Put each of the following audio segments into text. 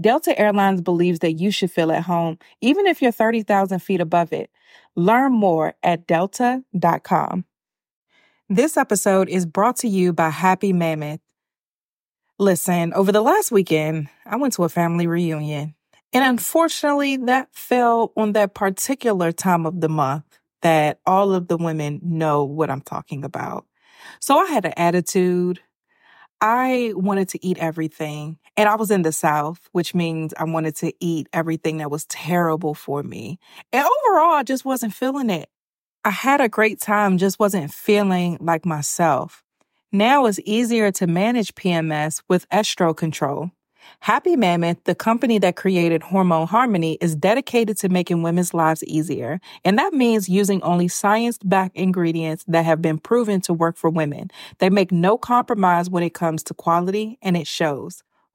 Delta Airlines believes that you should feel at home, even if you're 30,000 feet above it. Learn more at delta.com. This episode is brought to you by Happy Mammoth. Listen, over the last weekend, I went to a family reunion. And unfortunately, that fell on that particular time of the month that all of the women know what I'm talking about. So I had an attitude. I wanted to eat everything. And I was in the South, which means I wanted to eat everything that was terrible for me. And overall, I just wasn't feeling it. I had a great time, just wasn't feeling like myself. Now it's easier to manage PMS with estro control. Happy Mammoth, the company that created Hormone Harmony, is dedicated to making women's lives easier. And that means using only science backed ingredients that have been proven to work for women. They make no compromise when it comes to quality, and it shows.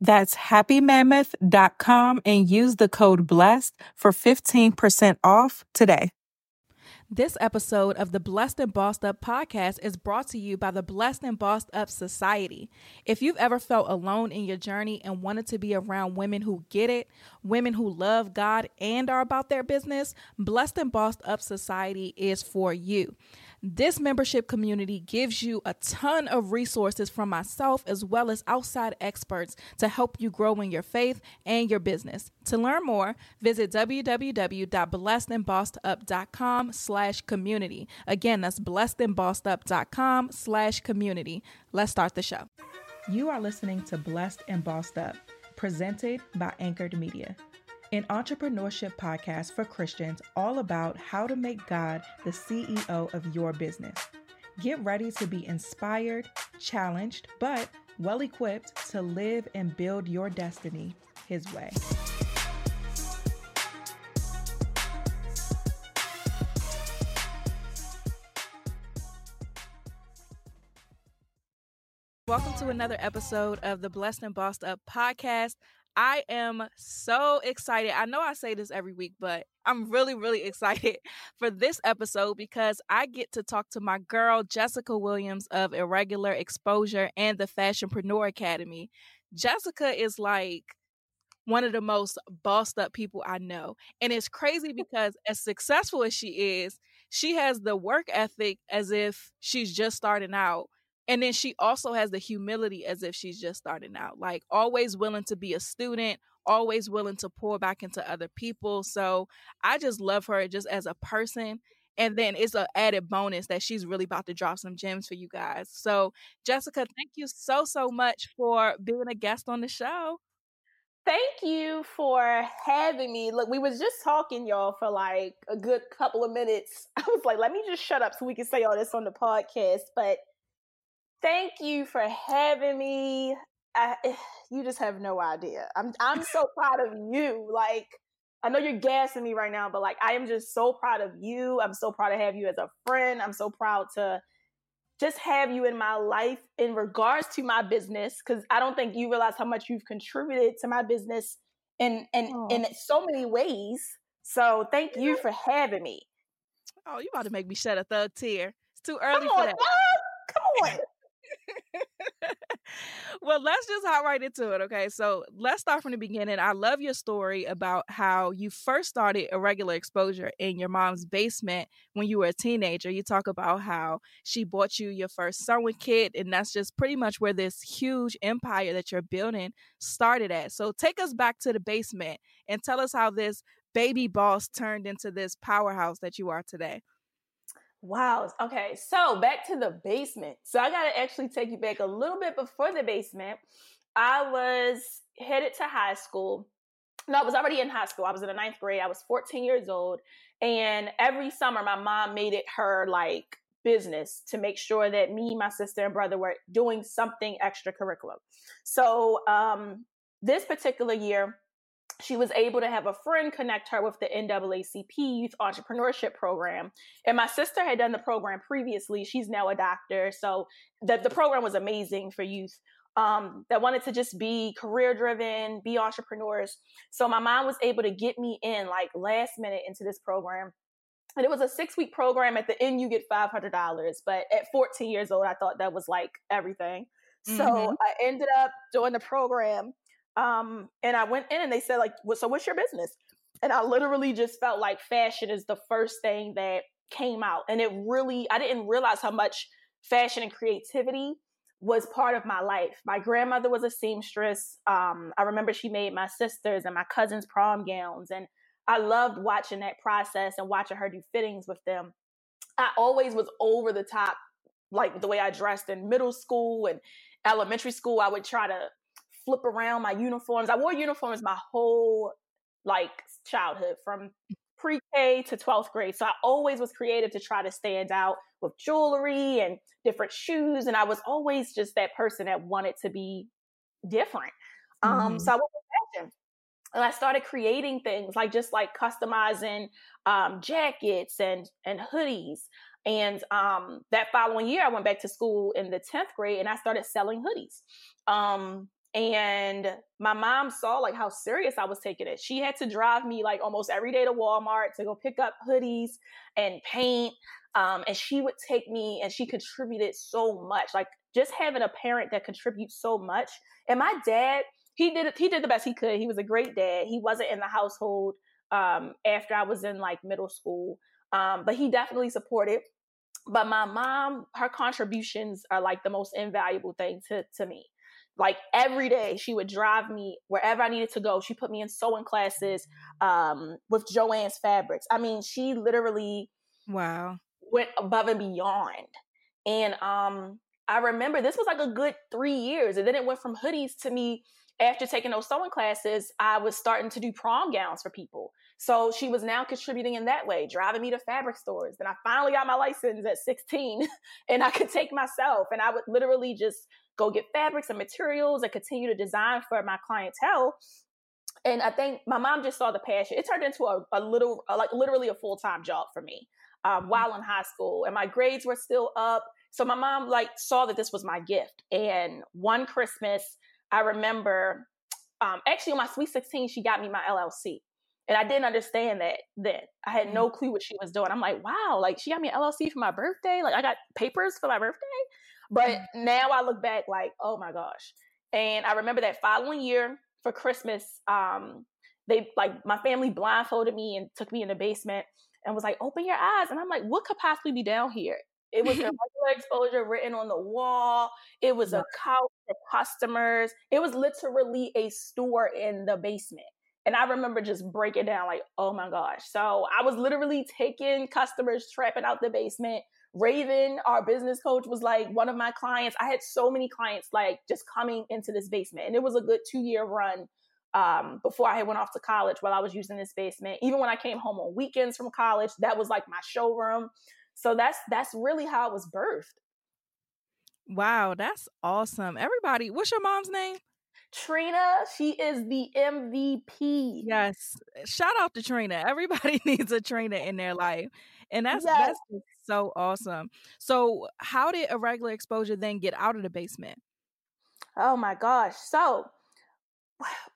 That's happymammoth.com and use the code BLESSED for 15% off today. This episode of the Blessed and Bossed Up podcast is brought to you by the Blessed and Bossed Up Society. If you've ever felt alone in your journey and wanted to be around women who get it, women who love God and are about their business, Blessed and Bossed Up Society is for you. This membership community gives you a ton of resources from myself as well as outside experts to help you grow in your faith and your business. To learn more, visit www.blessedandbossedup.com slash community. Again, that's blessedandbossedup.com slash community. Let's start the show. You are listening to Blessed and Bossed Up, presented by Anchored Media an entrepreneurship podcast for Christians all about how to make God the CEO of your business. Get ready to be inspired, challenged, but well equipped to live and build your destiny His way. Welcome to another episode of the Blessed and Bossed Up podcast. I am so excited. I know I say this every week, but I'm really, really excited for this episode because I get to talk to my girl, Jessica Williams of Irregular Exposure and the Fashionpreneur Academy. Jessica is like one of the most bossed up people I know. And it's crazy because as successful as she is, she has the work ethic as if she's just starting out and then she also has the humility as if she's just starting out, like always willing to be a student, always willing to pour back into other people. So I just love her just as a person. And then it's an added bonus that she's really about to drop some gems for you guys. So, Jessica, thank you so, so much for being a guest on the show. Thank you for having me. Look, we was just talking, y'all, for like a good couple of minutes. I was like, let me just shut up so we can say all this on the podcast. But Thank you for having me. I, eh, you just have no idea. I'm I'm so proud of you. Like I know you're gassing me right now, but like I am just so proud of you. I'm so proud to have you as a friend. I'm so proud to just have you in my life in regards to my business because I don't think you realize how much you've contributed to my business in in oh. in so many ways. So thank you for having me. Oh, you about to make me shed a thug tear. It's too early Come for on, that. Come on. well, let's just hop right into it. Okay. So let's start from the beginning. I love your story about how you first started irregular exposure in your mom's basement when you were a teenager. You talk about how she bought you your first sewing kit, and that's just pretty much where this huge empire that you're building started at. So take us back to the basement and tell us how this baby boss turned into this powerhouse that you are today. Wow. Okay. So back to the basement. So I got to actually take you back a little bit before the basement. I was headed to high school. No, I was already in high school. I was in the ninth grade. I was 14 years old. And every summer, my mom made it her like business to make sure that me, my sister, and brother were doing something extracurricular. So um, this particular year, she was able to have a friend connect her with the NAACP Youth Entrepreneurship Program. And my sister had done the program previously. She's now a doctor. So the, the program was amazing for youth um, that wanted to just be career driven, be entrepreneurs. So my mom was able to get me in like last minute into this program. And it was a six week program. At the end, you get $500. But at 14 years old, I thought that was like everything. So mm-hmm. I ended up doing the program um, and I went in and they said, like, so what's your business? And I literally just felt like fashion is the first thing that came out. And it really, I didn't realize how much fashion and creativity was part of my life. My grandmother was a seamstress. Um, I remember she made my sisters and my cousins' prom gowns. And I loved watching that process and watching her do fittings with them. I always was over the top, like the way I dressed in middle school and elementary school. I would try to flip around my uniforms. I wore uniforms my whole like childhood from pre-K to 12th grade. So I always was creative to try to stand out with jewelry and different shoes. And I was always just that person that wanted to be different. Um, mm-hmm. Um, so I went to fashion. And I started creating things like just like customizing um, jackets and and hoodies. And um, that following year, I went back to school in the 10th grade and I started selling hoodies. Um, and my mom saw like how serious I was taking it. She had to drive me like almost every day to Walmart to go pick up hoodies and paint. Um, and she would take me and she contributed so much. Like just having a parent that contributes so much. And my dad, he did he did the best he could. He was a great dad. He wasn't in the household um, after I was in like middle school, um, but he definitely supported. But my mom, her contributions are like the most invaluable thing to to me. Like every day, she would drive me wherever I needed to go. She put me in sewing classes um, with Jo-Ann's Fabrics. I mean, she literally wow went above and beyond. And um, I remember this was like a good three years, and then it went from hoodies to me. After taking those sewing classes, I was starting to do prom gowns for people. So she was now contributing in that way, driving me to fabric stores. Then I finally got my license at 16 and I could take myself and I would literally just go get fabrics and materials and continue to design for my clientele. And I think my mom just saw the passion. It turned into a, a little, a, like literally a full time job for me um, mm-hmm. while in high school, and my grades were still up. So my mom like saw that this was my gift. And one Christmas, I remember, um, actually on my sweet sixteen, she got me my LLC. And I didn't understand that then. I had no mm-hmm. clue what she was doing. I'm like, wow, like she got me an LLC for my birthday. Like I got papers for my birthday. But mm-hmm. now I look back like, oh my gosh. And I remember that following year for Christmas, um, they like my family blindfolded me and took me in the basement and was like, open your eyes. And I'm like, what could possibly be down here? It was irregular exposure written on the wall. It was a couch for customers. It was literally a store in the basement. And I remember just breaking down like, oh my gosh. So I was literally taking customers, trapping out the basement, Raven, our business coach, was like one of my clients. I had so many clients like just coming into this basement, and it was a good two year run um, before I went off to college while I was using this basement. Even when I came home on weekends from college, that was like my showroom. So that's that's really how it was birthed. Wow, that's awesome. Everybody, what's your mom's name? Trina, she is the MVP. Yes. Shout out to Trina. Everybody needs a Trina in their life. And that's yes. that's so awesome. So how did irregular exposure then get out of the basement? Oh my gosh. So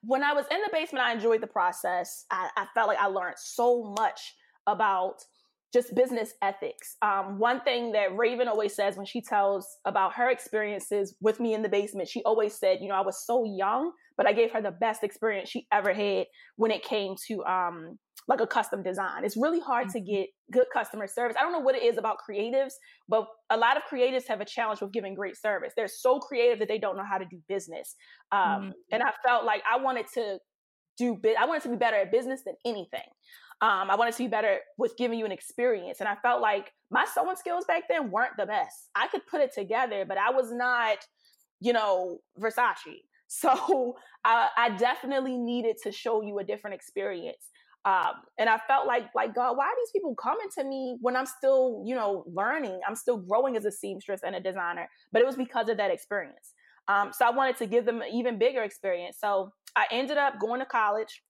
when I was in the basement, I enjoyed the process. I, I felt like I learned so much about just business ethics. Um, one thing that Raven always says when she tells about her experiences with me in the basement, she always said, you know, I was so young, but I gave her the best experience she ever had when it came to um, like a custom design. It's really hard mm-hmm. to get good customer service. I don't know what it is about creatives, but a lot of creatives have a challenge with giving great service. They're so creative that they don't know how to do business. Um, mm-hmm. And I felt like I wanted to do, I wanted to be better at business than anything. Um, I wanted to be better with giving you an experience. And I felt like my sewing skills back then weren't the best. I could put it together, but I was not, you know, Versace. So I, I definitely needed to show you a different experience. Um, and I felt like, like God, why are these people coming to me when I'm still, you know, learning? I'm still growing as a seamstress and a designer. But it was because of that experience. Um, so I wanted to give them an even bigger experience. So I ended up going to college.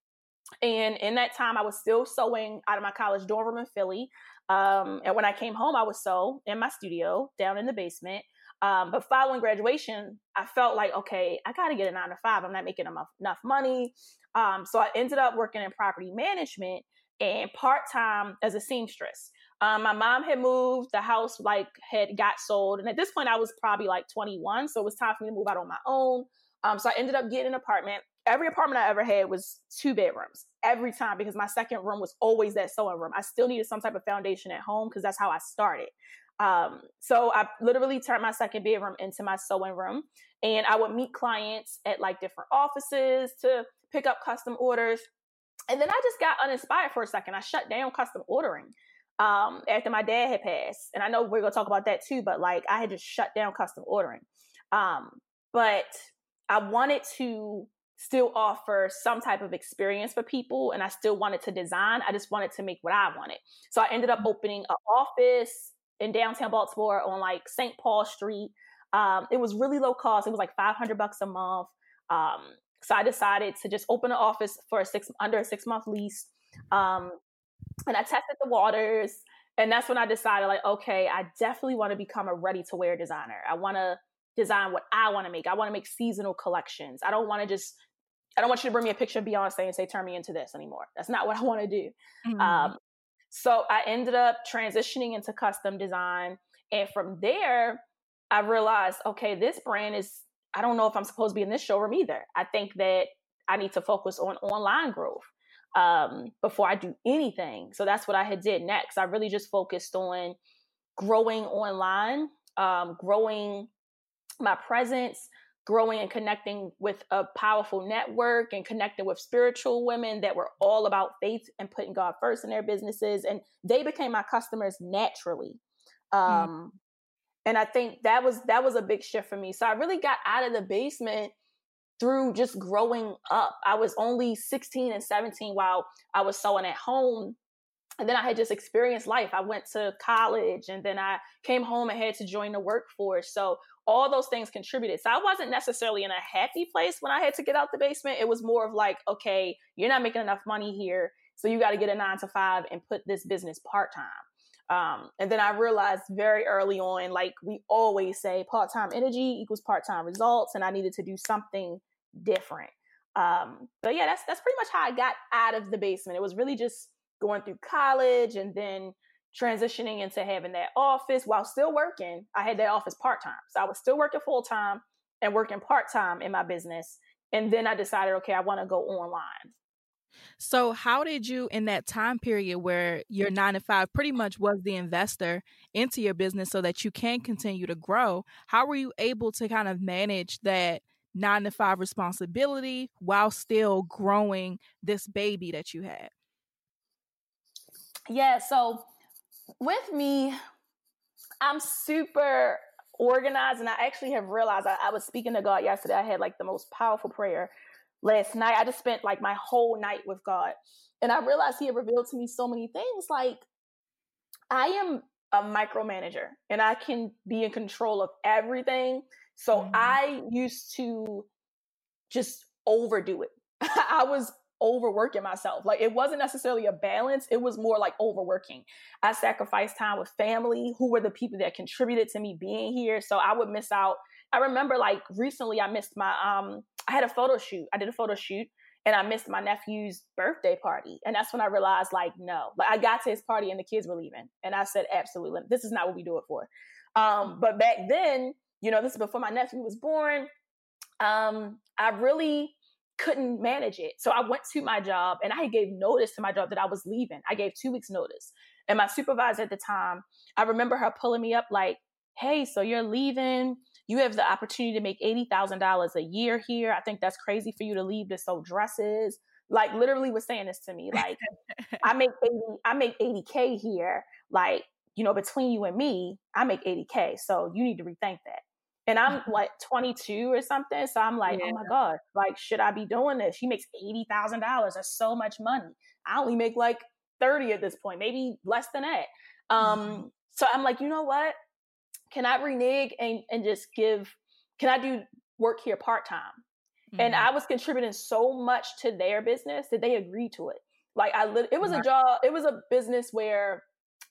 And in that time, I was still sewing out of my college dorm room in Philly. Um, and when I came home, I would sew in my studio down in the basement. Um, but following graduation, I felt like, okay, I got to get a nine to five. I'm not making enough, enough money. Um, so I ended up working in property management and part time as a seamstress. Um, my mom had moved, the house like had got sold, and at this point I was probably like 21, so it was time for me to move out on my own. Um, so I ended up getting an apartment every apartment I ever had was two bedrooms every time because my second room was always that sewing room. I still needed some type of foundation at home because that's how I started. Um, so I literally turned my second bedroom into my sewing room, and I would meet clients at like different offices to pick up custom orders. And then I just got uninspired for a second. I shut down custom ordering um, after my dad had passed, and I know we're gonna talk about that too. But like I had just shut down custom ordering. Um, but I wanted to still offer some type of experience for people and I still wanted to design. I just wanted to make what I wanted. So I ended up mm-hmm. opening an office in downtown Baltimore on like St. Paul Street. Um, it was really low cost. It was like 500 bucks a month. Um, so I decided to just open an office for a six under a six month lease. Um, and I tested the waters. And that's when I decided, like, okay, I definitely want to become a ready to wear designer. I want to design what I want to make. I want to make seasonal collections. I don't want to just I don't want you to bring me a picture of Beyonce and say, turn me into this anymore. That's not what I want to do. Mm-hmm. Um, so I ended up transitioning into custom design. And from there, I realized, okay, this brand is, I don't know if I'm supposed to be in this showroom either. I think that I need to focus on online growth um, before I do anything. So that's what I had did next. I really just focused on growing online, um, growing my presence, growing and connecting with a powerful network and connecting with spiritual women that were all about faith and putting God first in their businesses. And they became my customers naturally. Hmm. Um, mm. And I think that was that was a big shift for me. So I really got out of the basement through just growing up. I was only 16 and 17 while I was sewing at home. And then I had just experienced life. I went to college and then I came home and had to join the workforce. So all those things contributed. So I wasn't necessarily in a happy place when I had to get out the basement. It was more of like, okay, you're not making enough money here. So you got to get a nine to five and put this business part time. Um, and then I realized very early on, like we always say, part time energy equals part time results. And I needed to do something different. Um, but yeah, that's, that's pretty much how I got out of the basement. It was really just going through college and then transitioning into having that office while still working. I had that office part time. So I was still working full time and working part time in my business. And then I decided, okay, I want to go online. So, how did you, in that time period where your nine to five pretty much was the investor into your business so that you can continue to grow, how were you able to kind of manage that nine to five responsibility while still growing this baby that you had? Yeah, so with me, I'm super organized, and I actually have realized I, I, was speaking to God yesterday. I had like the most powerful prayer last night. I just spent like my whole night with God, and I realized He had revealed to me so many things. Like, I am a micromanager, and I can be in control of everything. So mm-hmm. I used to just overdo it. I was overworking myself. Like it wasn't necessarily a balance, it was more like overworking. I sacrificed time with family, who were the people that contributed to me being here. So I would miss out. I remember like recently I missed my um I had a photo shoot. I did a photo shoot and I missed my nephew's birthday party. And that's when I realized like no. Like I got to his party and the kids were leaving. And I said absolutely this is not what we do it for. Um but back then, you know, this is before my nephew was born. Um I really couldn't manage it. So I went to my job and I gave notice to my job that I was leaving. I gave two weeks notice. And my supervisor at the time, I remember her pulling me up like, hey, so you're leaving. You have the opportunity to make $80,000 a year here. I think that's crazy for you to leave to sew dresses. Like literally was saying this to me. Like I make 80, I make 80K here. Like, you know, between you and me, I make 80K. So you need to rethink that and I'm like 22 or something. So I'm like, yeah. oh my God, like, should I be doing this? She makes $80,000. That's so much money. I only make like 30 at this point, maybe less than that. Um, mm-hmm. So I'm like, you know what? Can I renege and, and just give, can I do work here part time? Mm-hmm. And I was contributing so much to their business that they agreed to it. Like I, it was a job, it was a business where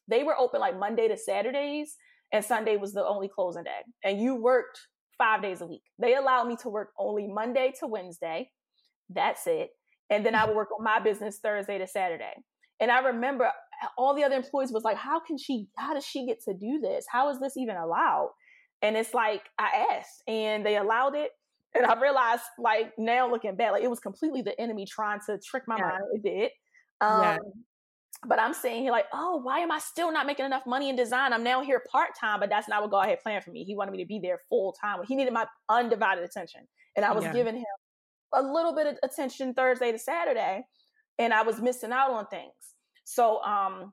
they were open like Monday to Saturdays and Sunday was the only closing day. And you worked five days a week. They allowed me to work only Monday to Wednesday. That's it. And then I would work on my business Thursday to Saturday. And I remember all the other employees was like, how can she, how does she get to do this? How is this even allowed? And it's like, I asked and they allowed it. And I realized, like, now looking back, like, it was completely the enemy trying to trick my yeah. mind. It did. Um, yeah. But I'm saying here, like, oh, why am I still not making enough money in design? I'm now here part time, but that's not what God had planned for me. He wanted me to be there full time. He needed my undivided attention. And I was yeah. giving him a little bit of attention Thursday to Saturday, and I was missing out on things. So, um,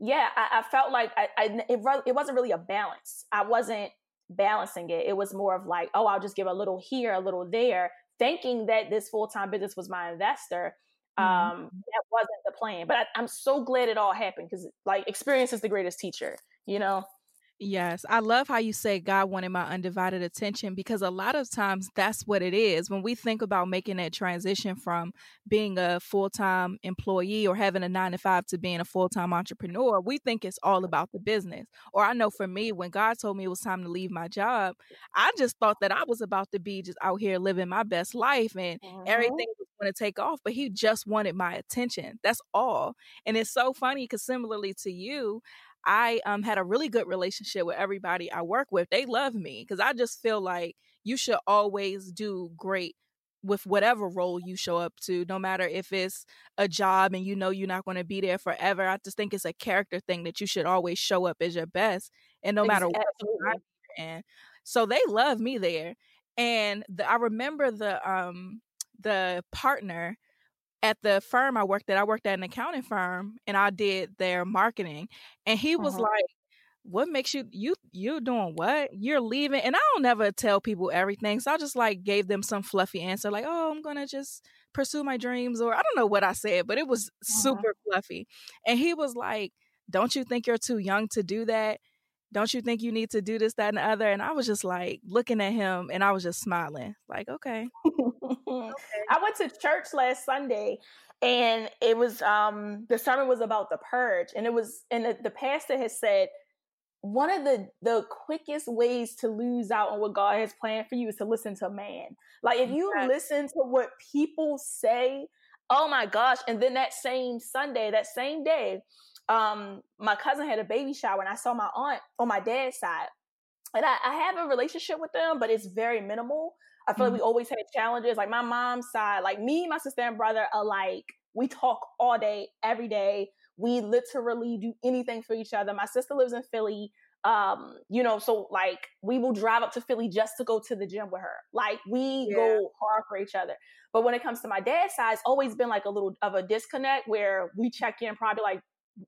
yeah, I, I felt like I, I it, it wasn't really a balance. I wasn't balancing it. It was more of like, oh, I'll just give a little here, a little there, thinking that this full time business was my investor Mm-hmm. Um, that wasn't the plan, but I, I'm so glad it all happened because like experience is the greatest teacher, you know? Yes, I love how you say God wanted my undivided attention because a lot of times that's what it is. When we think about making that transition from being a full time employee or having a nine to five to being a full time entrepreneur, we think it's all about the business. Or I know for me, when God told me it was time to leave my job, I just thought that I was about to be just out here living my best life and mm-hmm. everything was going to take off, but He just wanted my attention. That's all. And it's so funny because similarly to you, I um, had a really good relationship with everybody I work with. They love me because I just feel like you should always do great with whatever role you show up to, no matter if it's a job and you know you're not going to be there forever. I just think it's a character thing that you should always show up as your best, and no matter what. And so they love me there, and the, I remember the um the partner at the firm I worked at, I worked at an accounting firm and I did their marketing. And he was uh-huh. like, what makes you you you doing what you're leaving and i don't never tell people everything so i just like gave them some fluffy answer like oh i'm gonna just pursue my dreams or i don't know what i said but it was uh-huh. super fluffy and he was like don't you think you're too young to do that don't you think you need to do this that and the other and i was just like looking at him and i was just smiling like okay I went to church last Sunday and it was um the sermon was about the purge and it was and the, the pastor has said one of the the quickest ways to lose out on what God has planned for you is to listen to man. Like if you listen to what people say, oh my gosh, and then that same Sunday, that same day, um, my cousin had a baby shower and I saw my aunt on my dad's side. And I, I have a relationship with them, but it's very minimal. I feel mm-hmm. like we always had challenges. Like my mom's side, like me, my sister and brother are like, we talk all day, every day. We literally do anything for each other. My sister lives in Philly. Um, you know, so like we will drive up to Philly just to go to the gym with her. Like we yeah. go hard for each other. But when it comes to my dad's side, it's always been like a little of a disconnect where we check in probably like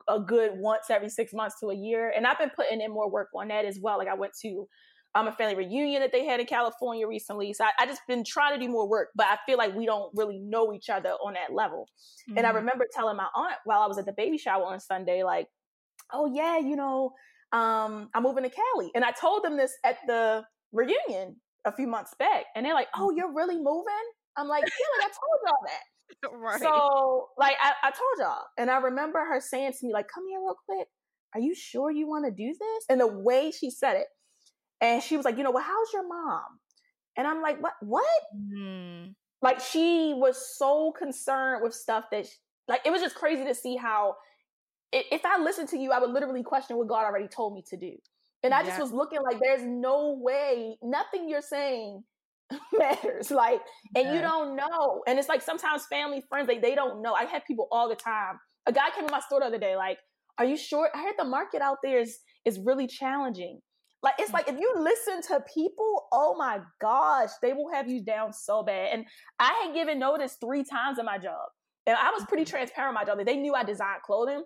a good once every six months to a year. And I've been putting in more work on that as well. Like I went to um, a family reunion that they had in California recently. So I, I, just been trying to do more work, but I feel like we don't really know each other on that level. Mm-hmm. And I mm-hmm. remember telling my aunt while I was at the baby shower on Sunday, like, oh yeah, you know, um, I'm moving to Cali. And I told them this at the reunion. a few months back, and they're like, "Oh, mm-hmm. you're really moving?" I'm like, "Yeah, like I told y'all that." right. So, like, I, I told y'all, and I remember her saying to me, "Like, come here real quick. Are you sure you want to do this?" And the way she said it, and she was like, "You know, well, how's your mom?" And I'm like, "What? What?" Mm. Like, she was so concerned with stuff that, she, like, it was just crazy to see how. If I listened to you, I would literally question what God already told me to do. And I just was looking like there's no way, nothing you're saying matters. Like, and yeah. you don't know. And it's like sometimes family, friends, they, they don't know. I have people all the time. A guy came to my store the other day, like, are you sure? I heard the market out there is is really challenging. Like it's like if you listen to people, oh my gosh, they will have you down so bad. And I had given notice three times in my job. And I was pretty mm-hmm. transparent in my job they knew I designed clothing.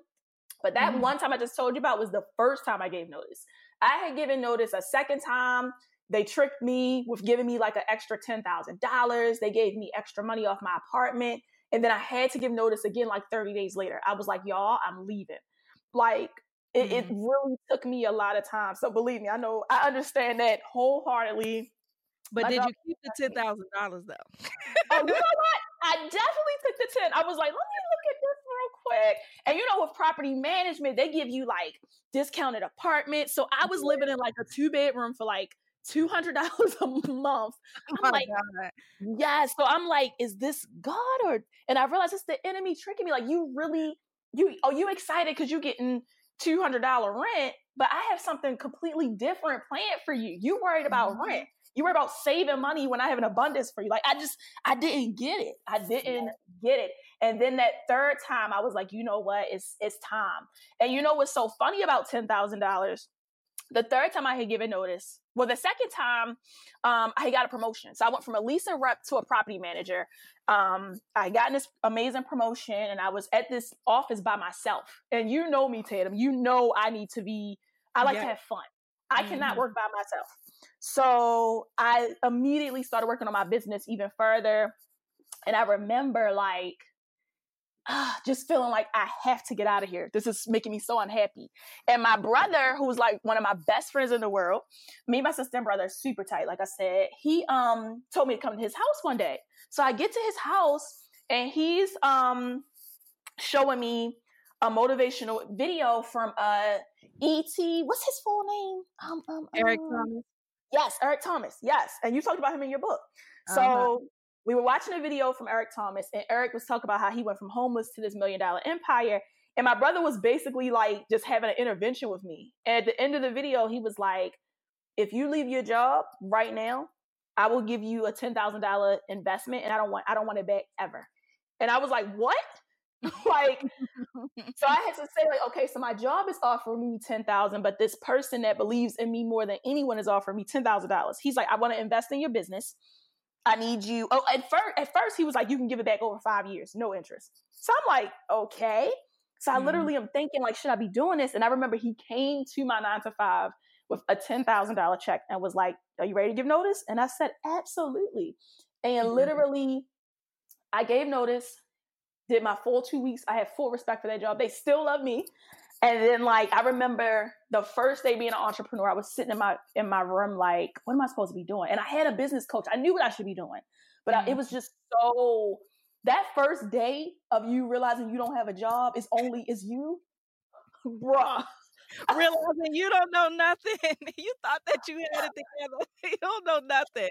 But that mm-hmm. one time I just told you about was the first time I gave notice. I had given notice a second time. They tricked me with giving me like an extra $10,000. They gave me extra money off my apartment. And then I had to give notice again like 30 days later. I was like, y'all, I'm leaving. Like, it, mm-hmm. it really took me a lot of time. So believe me, I know I understand that wholeheartedly. But did you keep the ten thousand dollars though? oh, you know what? I definitely took the ten. I was like, let me look at this real quick. And you know, with property management, they give you like discounted apartments. So I was living in like a two bedroom for like two hundred dollars a month. Oh I'm oh like, God. yes. So I'm like, is this God or? And I realized it's the enemy tricking me. Like, you really, you, oh, you excited because you getting two hundred dollar rent, but I have something completely different planned for you. You worried about mm-hmm. rent. You worried about saving money when I have an abundance for you. Like I just, I didn't get it. I didn't get it. And then that third time, I was like, you know what? It's it's time. And you know what's so funny about ten thousand dollars? The third time I had given notice, well, the second time um, I got a promotion. So I went from a leasing rep to a property manager. Um, I got this amazing promotion and I was at this office by myself. And you know me, Tatum. You know I need to be, I like yeah. to have fun. I mm-hmm. cannot work by myself. So I immediately started working on my business even further. And I remember like uh, just feeling like I have to get out of here. This is making me so unhappy. And my brother, who's like one of my best friends in the world, me and my sister and brother are super tight. Like I said, he um told me to come to his house one day. So I get to his house and he's um showing me a motivational video from uh E.T. What's his full name? Um, um, Eric um, Thomas. Yes, Eric Thomas. Yes, and you talked about him in your book. So uh-huh we were watching a video from Eric Thomas, and Eric was talking about how he went from homeless to this million dollar empire. And my brother was basically like just having an intervention with me. And at the end of the video, he was like, if you leave your job right now, I will give you a ten thousand dollar investment, and I don't want I don't want it back ever. And I was like, what? like, so I had to say like, okay, so my job is offering me ten thousand, but this person that believes in me more than anyone is offering me ten thousand dollars. He's like, I want to invest in your business. I need you. Oh, at first, at first he was like, you can give it back over five years, no interest. So I'm like, okay. So I mm literally am thinking like, should I be doing this? And I remember he came to my nine to five with a ten thousand dollar check and was like, "Are you ready to give notice?" And I said, "Absolutely." And mm literally, I gave notice. Did my full two weeks. I had full respect for that job. They still love me. And then like I remember the first day being an entrepreneur, I was sitting in my in my room like, what am I supposed to be doing? And I had a business coach. I knew what I should be doing, but mm-hmm. I, it was just so. That first day of you realizing you don't have a job is only is you, bruh. Realizing you don't know nothing. You thought that you had it together. You don't know nothing.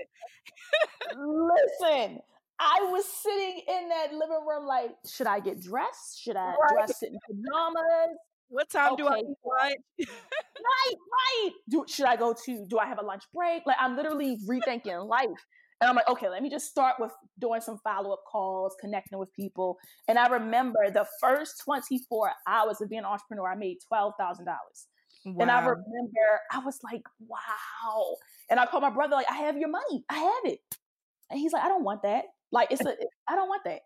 Listen, I was sitting in that living room like, should I get dressed? Should I right. dress in pajamas? What time okay. do I eat lunch? right, right. Do should I go to? Do I have a lunch break? Like I'm literally rethinking life. And I'm like, okay, let me just start with doing some follow up calls, connecting with people. And I remember the first 24 hours of being an entrepreneur, I made $12,000. Wow. And I remember I was like, wow. And I called my brother, like, I have your money. I have it. And he's like, I don't want that. Like, it's a, I don't want that.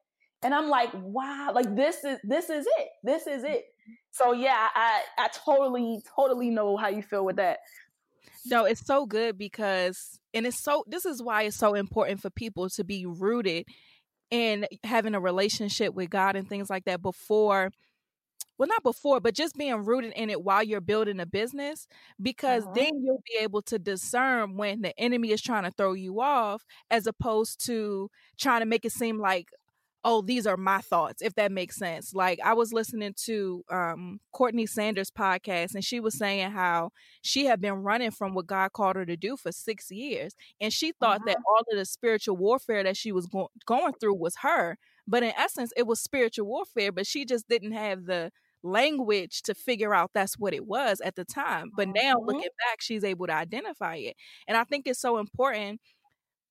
And I'm like, wow, like this is this is it. This is it. So yeah, I I totally totally know how you feel with that. No, it's so good because and it's so this is why it's so important for people to be rooted in having a relationship with God and things like that before well not before but just being rooted in it while you're building a business because uh-huh. then you'll be able to discern when the enemy is trying to throw you off as opposed to trying to make it seem like oh these are my thoughts if that makes sense like i was listening to um, courtney sanders podcast and she was saying how she had been running from what god called her to do for six years and she thought uh-huh. that all of the spiritual warfare that she was go- going through was her but in essence it was spiritual warfare but she just didn't have the language to figure out that's what it was at the time but now uh-huh. looking back she's able to identify it and i think it's so important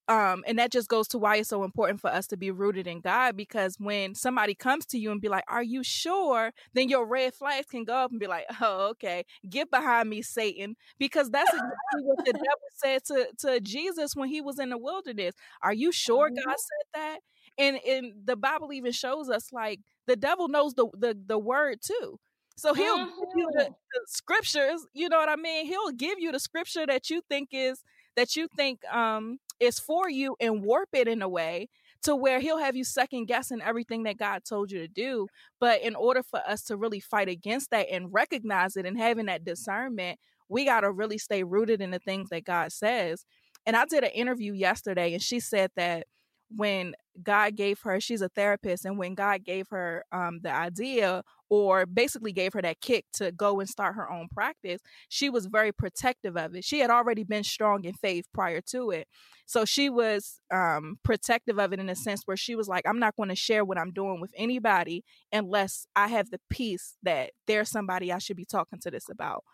um and that just goes to why it's so important for us to be rooted in god because when somebody comes to you and be like are you sure then your red flags can go up and be like oh okay get behind me satan because that's exactly what the devil said to to jesus when he was in the wilderness are you sure god mm-hmm. said that and and the bible even shows us like the devil knows the the, the word too so he'll mm-hmm. give you the, mm-hmm. the scriptures you know what i mean he'll give you the scripture that you think is that you think um is for you and warp it in a way to where he'll have you second guessing everything that God told you to do. But in order for us to really fight against that and recognize it and having that discernment, we got to really stay rooted in the things that God says. And I did an interview yesterday and she said that when God gave her, she's a therapist, and when God gave her um, the idea or basically gave her that kick to go and start her own practice, she was very protective of it. She had already been strong in faith prior to it. So she was um, protective of it in a sense where she was like, I'm not going to share what I'm doing with anybody unless I have the peace that there's somebody I should be talking to this about.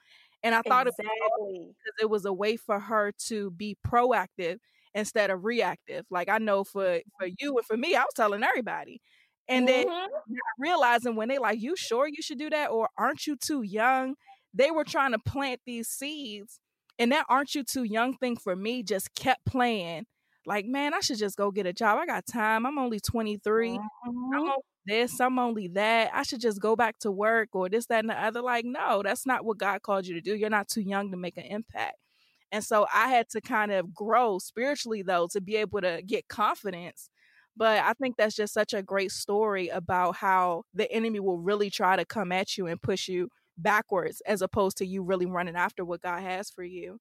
And I thought exactly. it because it was a way for her to be proactive instead of reactive. Like I know for for you and for me, I was telling everybody. And mm-hmm. then realizing when they like, you sure you should do that? Or aren't you too young? They were trying to plant these seeds. And that aren't you too young thing for me just kept playing. Like, man, I should just go get a job. I got time. I'm only 23. Mm-hmm. I'm only this, I'm only that. I should just go back to work or this, that, and the other. Like, no, that's not what God called you to do. You're not too young to make an impact. And so I had to kind of grow spiritually, though, to be able to get confidence. But I think that's just such a great story about how the enemy will really try to come at you and push you backwards as opposed to you really running after what God has for you.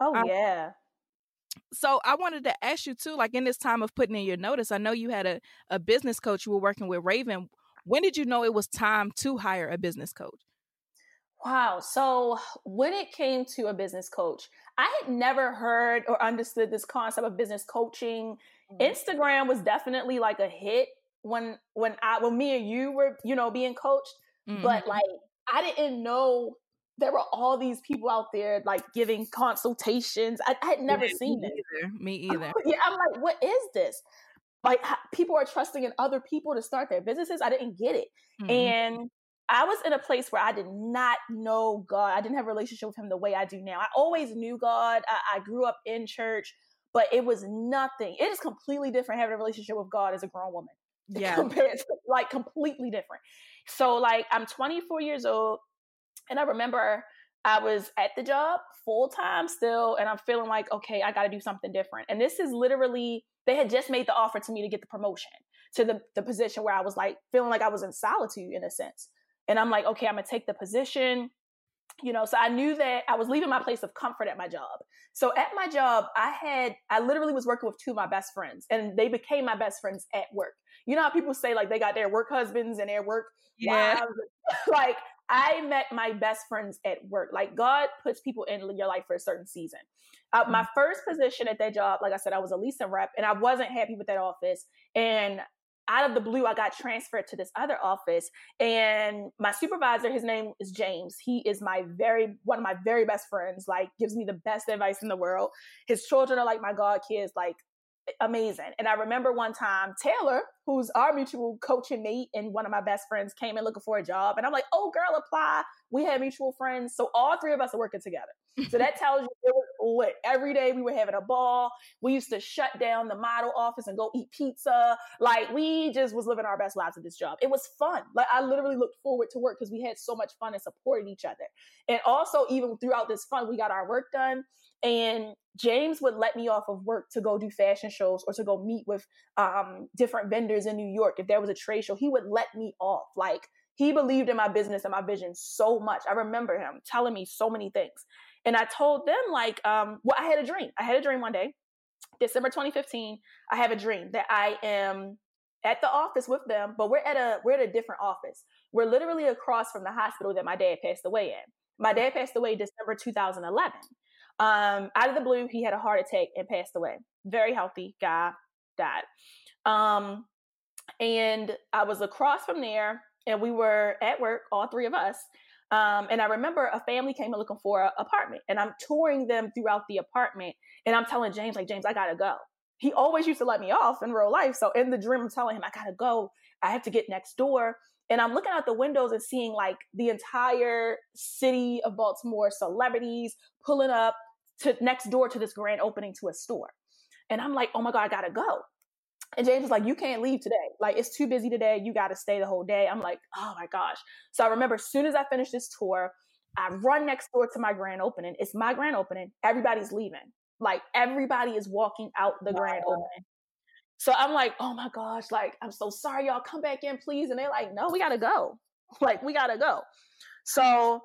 Oh, um, yeah. So I wanted to ask you too, like in this time of putting in your notice, I know you had a, a business coach you were working with, Raven. When did you know it was time to hire a business coach? Wow. So when it came to a business coach, I had never heard or understood this concept of business coaching. Mm-hmm. Instagram was definitely like a hit when when I when me and you were, you know, being coached. Mm-hmm. But like I didn't know there were all these people out there like giving consultations. I, I had never yeah, seen me it. Either. Me either. yeah, I'm like, what is this? Like people are trusting in other people to start their businesses. I didn't get it. Mm-hmm. And I was in a place where I did not know God. I didn't have a relationship with Him the way I do now. I always knew God. I, I grew up in church, but it was nothing. It is completely different having a relationship with God as a grown woman. Yeah. Compared to, like completely different. So like I'm 24 years old and I remember I was at the job full time still and I'm feeling like okay, I got to do something different. And this is literally they had just made the offer to me to get the promotion to the the position where I was like feeling like I was in solitude in a sense. And I'm like, okay, I'm gonna take the position. You know, so I knew that I was leaving my place of comfort at my job. So at my job, I had, I literally was working with two of my best friends and they became my best friends at work. You know how people say like they got their work husbands and their work yeah. wives? like I met my best friends at work. Like God puts people in your life for a certain season. Uh. My first position at that job, like I said, I was a leasing rep and I wasn't happy with that office. And out of the blue, I got transferred to this other office. And my supervisor, his name is James. He is my very, one of my very best friends, like, gives me the best advice in the world. His children are like my God kids, like, amazing. And I remember one time Taylor, who's our mutual coaching mate and one of my best friends, came in looking for a job. And I'm like, oh, girl, apply. We have mutual friends. So all three of us are working together. So that tells you it was lit. Every day we were having a ball. We used to shut down the model office and go eat pizza. Like we just was living our best lives at this job. It was fun. Like I literally looked forward to work because we had so much fun and supported each other. And also, even throughout this fun, we got our work done. And James would let me off of work to go do fashion shows or to go meet with um, different vendors in New York. If there was a trade show, he would let me off. Like He believed in my business and my vision so much. I remember him telling me so many things. And I told them, like, um, well, I had a dream. I had a dream one day, December 2015. I have a dream that I am at the office with them, but we're at a we're at a different office. We're literally across from the hospital that my dad passed away in. My dad passed away December 2011. Um, out of the blue, he had a heart attack and passed away. Very healthy guy, died. Um, and I was across from there, and we were at work, all three of us. Um, and I remember a family came in looking for an apartment, and I'm touring them throughout the apartment, and I'm telling James, like, James, I gotta go he always used to let me off in real life. So in the dream, I'm telling him, I gotta go. I have to get next door. And I'm looking out the windows and seeing like the entire city of Baltimore celebrities pulling up to next door to this grand opening to a store. And I'm like, oh my God, I gotta go. And James was like, you can't leave today. Like, it's too busy today. You got to stay the whole day. I'm like, oh my gosh. So I remember as soon as I finished this tour, I run next door to my grand opening. It's my grand opening. Everybody's leaving. Like everybody is walking out the wow. grand opening. So I'm like, oh my gosh, like, I'm so sorry, y'all come back in, please. And they're like, no, we gotta go. Like, we gotta go. So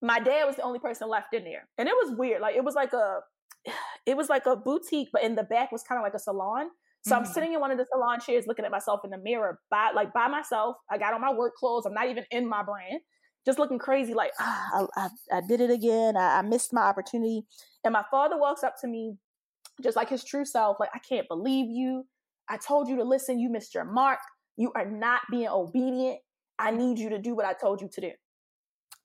my dad was the only person left in there. And it was weird. Like, it was like a, it was like a boutique, but in the back was kind of like a salon. So mm-hmm. I'm sitting in one of the salon chairs looking at myself in the mirror by like by myself. I got on my work clothes. I'm not even in my brand just looking crazy, like, ah, I, I, I, did it again. I, I missed my opportunity. And my father walks up to me, just like his true self, like, I can't believe you. I told you to listen. You missed your mark. You are not being obedient. I need you to do what I told you to do.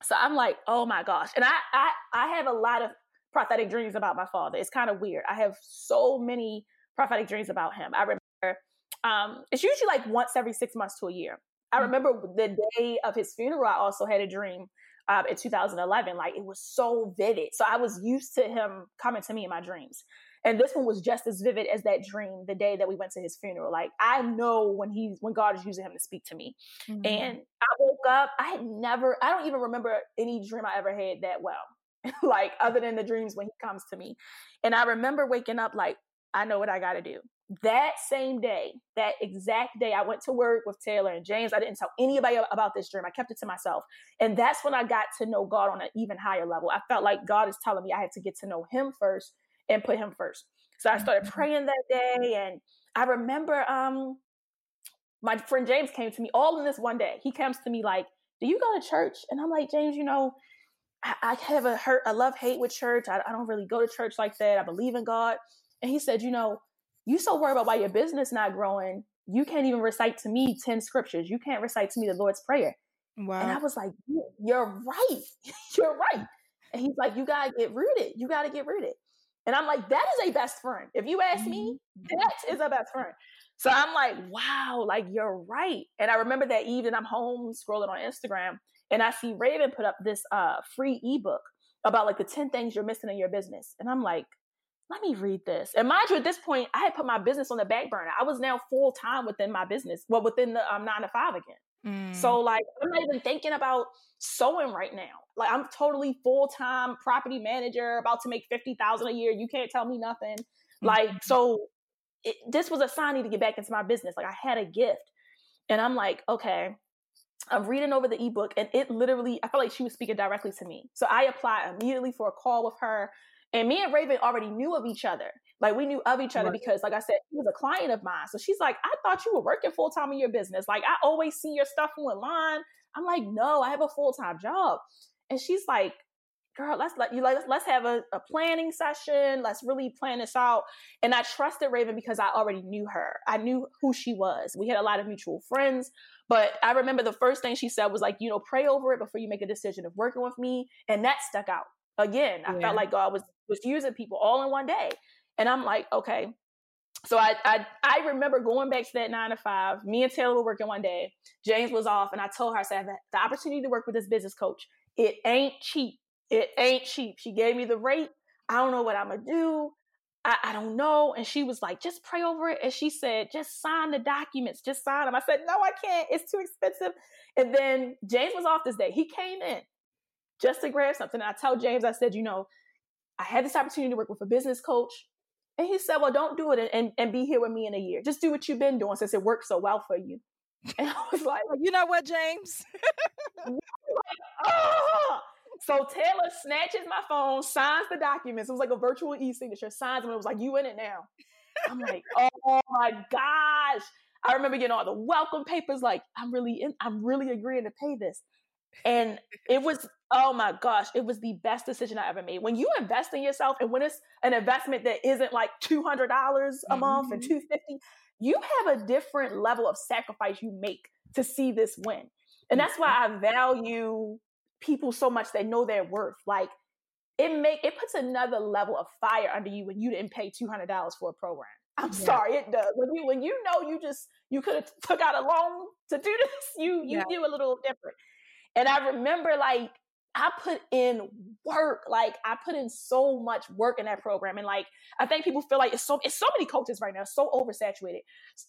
So I'm like, oh my gosh. And I, I, I have a lot of prophetic dreams about my father. It's kind of weird. I have so many prophetic dreams about him. I remember um, it's usually like once every six months to a year. I mm. remember the day of his funeral, I also had a dream uh, in 2011. Like it was so vivid. So I was used to him coming to me in my dreams. And this one was just as vivid as that dream the day that we went to his funeral. Like I know when he's when God is using him to speak to me. Mm-hmm. And I woke up, I had never, I don't even remember any dream I ever had that well. like other than the dreams when he comes to me. And I remember waking up like, I know what I gotta do that same day, that exact day, I went to work with Taylor and James. I didn't tell anybody about this dream. I kept it to myself. And that's when I got to know God on an even higher level. I felt like God is telling me I had to get to know Him first and put Him first. So I started mm-hmm. praying that day. And I remember um, my friend James came to me all in this one day. He comes to me like, Do you go to church? And I'm like, James, you know, I, I have a hurt, a love hate with church. I, I don't really go to church like that. I believe in God. And he said, You know, you so worried about why your business not growing, you can't even recite to me 10 scriptures. You can't recite to me the Lord's Prayer. Wow. And I was like, you're right. you're right. And he's like, you gotta get rooted. You gotta get rooted. And I'm like, that is a best friend. If you ask me, mm-hmm. that is a best friend. So I'm like, wow, like you're right. And I remember that evening I'm home scrolling on Instagram and I see Raven put up this uh free ebook about like the 10 things you're missing in your business. And I'm like, let me read this. And mind you, at this point, I had put my business on the back burner. I was now full time within my business, well, within the um, nine to five again. Mm. So, like, I'm not even thinking about sewing right now. Like, I'm totally full time property manager, about to make fifty thousand a year. You can't tell me nothing. Mm-hmm. Like, so it, this was a sign need to get back into my business. Like, I had a gift, and I'm like, okay. I'm reading over the ebook, and it literally, I felt like she was speaking directly to me. So I applied immediately for a call with her. And me and Raven already knew of each other. Like we knew of each other right. because, like I said, he was a client of mine. So she's like, I thought you were working full time in your business. Like I always see your stuff online. I'm like, no, I have a full time job. And she's like, girl, let's let you like let's, let's have a, a, planning session. Let's really plan this out. And I trusted Raven because I already knew her. I knew who she was. We had a lot of mutual friends. But I remember the first thing she said was like, you know, pray over it before you make a decision of working with me. And that stuck out. Again, I yeah. felt like God was was using people all in one day. And I'm like, okay. So I, I I remember going back to that nine to five. Me and Taylor were working one day. James was off, and I told her, I said, the opportunity to work with this business coach. It ain't cheap. It ain't cheap. She gave me the rate. I don't know what I'm gonna do. I, I, don't know. And she was like, just pray over it. And she said, just sign the documents, just sign them. I said, no, I can't. It's too expensive. And then James was off this day. He came in just to grab something. And I tell James, I said, you know, I had this opportunity to work with a business coach. And he said, Well, don't do it and, and, be here with me in a year. Just do what you've been doing since it worked so well for you. And I was like, you know what, James? like, oh! So Taylor snatches my phone, signs the documents. It was like a virtual e-signature, signs them. It was like, you in it now. I'm like, oh my gosh. I remember getting all the welcome papers, like, I'm really in, I'm really agreeing to pay this. And it was, oh my gosh, it was the best decision I ever made. When you invest in yourself and when it's an investment that isn't like $200 a mm-hmm. month and 250, you have a different level of sacrifice you make to see this win. And that's why I value people so much that know their worth. Like it make it puts another level of fire under you when you didn't pay two hundred dollars for a program. I'm yeah. sorry, it does. When you when you know you just you could have took out a loan to do this, you you yeah. do a little different. And I remember like I put in work. Like I put in so much work in that program. And like I think people feel like it's so it's so many coaches right now, so oversaturated.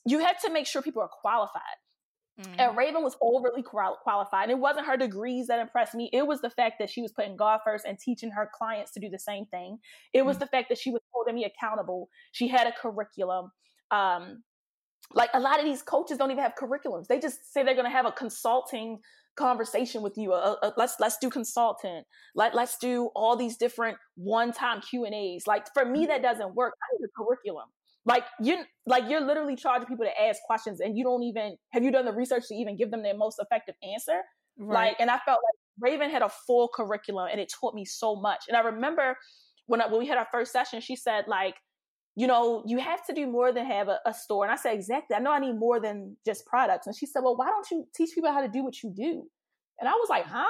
You have to make sure people are qualified. Mm-hmm. And Raven was overly qualified. And it wasn't her degrees that impressed me. It was the fact that she was putting God first and teaching her clients to do the same thing. It was mm-hmm. the fact that she was holding me accountable. She had a curriculum. Um, like a lot of these coaches don't even have curriculums. They just say they're going to have a consulting conversation with you. Uh, uh, let's let's do consultant. Let let's do all these different one time Q and A's. Like for me, that doesn't work. I need a curriculum. Like you like you're literally charging people to ask questions and you don't even have you done the research to even give them their most effective answer? Right. Like and I felt like Raven had a full curriculum and it taught me so much. And I remember when I, when we had our first session, she said like, you know, you have to do more than have a, a store. And I said, exactly. I know I need more than just products. And she said, well, why don't you teach people how to do what you do? And I was like, huh?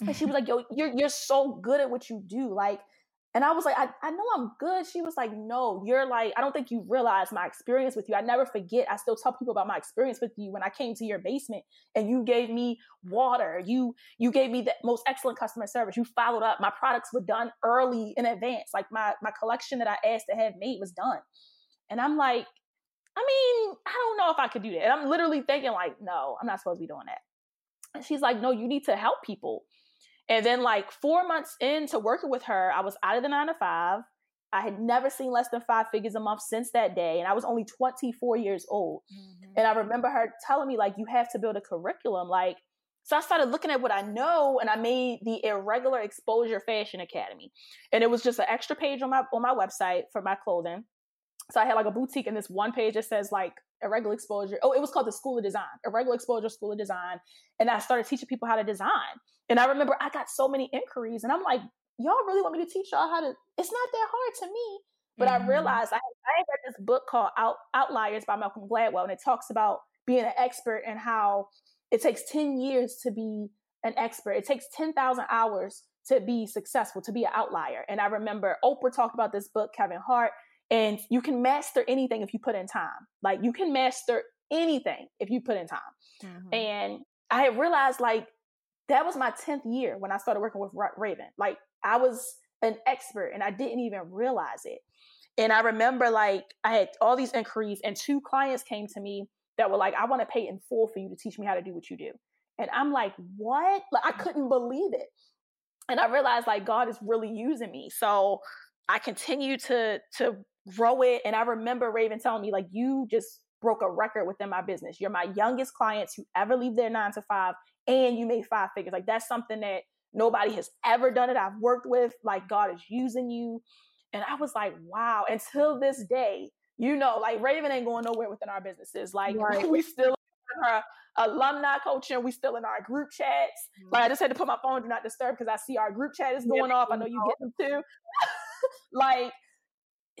And she was like, yo, you're you're so good at what you do. Like, and I was like, I, I know I'm good. She was like, no, you're like, I don't think you realize my experience with you. I never forget. I still tell people about my experience with you when I came to your basement and you gave me water. You you gave me the most excellent customer service. You followed up. My products were done early in advance. Like my my collection that I asked to have made was done. And I'm like, I mean, I don't know if I could do that. And I'm literally thinking like, no, I'm not supposed to be doing that. And she's like, no, you need to help people. And then, like four months into working with her, I was out of the nine to five. I had never seen less than five figures a month since that day. And I was only 24 years old. Mm-hmm. And I remember her telling me, like, you have to build a curriculum. Like, so I started looking at what I know and I made the Irregular Exposure Fashion Academy. And it was just an extra page on my on my website for my clothing. So I had like a boutique and this one page that says like irregular exposure. Oh, it was called the School of Design, irregular exposure School of Design. And I started teaching people how to design. And I remember I got so many inquiries, and I'm like, y'all really want me to teach y'all how to? It's not that hard to me. But mm-hmm. I realized I, I read this book called Out, Outliers by Malcolm Gladwell, and it talks about being an expert and how it takes 10 years to be an expert. It takes 10,000 hours to be successful, to be an outlier. And I remember Oprah talked about this book, Kevin Hart, and you can master anything if you put in time. Like you can master anything if you put in time. Mm-hmm. And I had realized like that was my 10th year when I started working with Raven. Like I was an expert and I didn't even realize it. And I remember like I had all these inquiries and two clients came to me that were like, I want to pay in full for you to teach me how to do what you do. And I'm like, what? Like I couldn't believe it. And I realized like God is really using me. So I continue to to grow it. And I remember Raven telling me, like, you just broke a record within my business. You're my youngest clients who ever leave their nine to five, and you made five figures. Like, that's something that nobody has ever done it. I've worked with, like, God is using you. And I was like, wow. Until this day, you know, like Raven ain't going nowhere within our businesses. Like, right. we still our alumni coaching. We still in our group chats. Mm-hmm. Like I just had to put my phone do not disturb because I see our group chat is going off. I know you get them too. like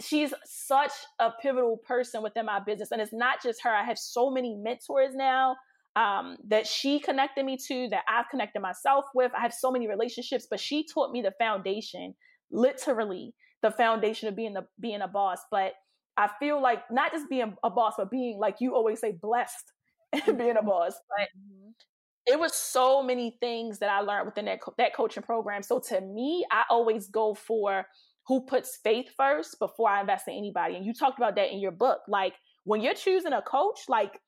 she's such a pivotal person within my business. And it's not just her. I have so many mentors now um, that she connected me to, that I've connected myself with. I have so many relationships, but she taught me the foundation, literally the foundation of being the being a boss. But I feel like not just being a boss, but being like you always say, blessed and being a boss. But mm-hmm. it was so many things that I learned within that co- that coaching program. So to me, I always go for who puts faith first before I invest in anybody. And you talked about that in your book. Like when you're choosing a coach, like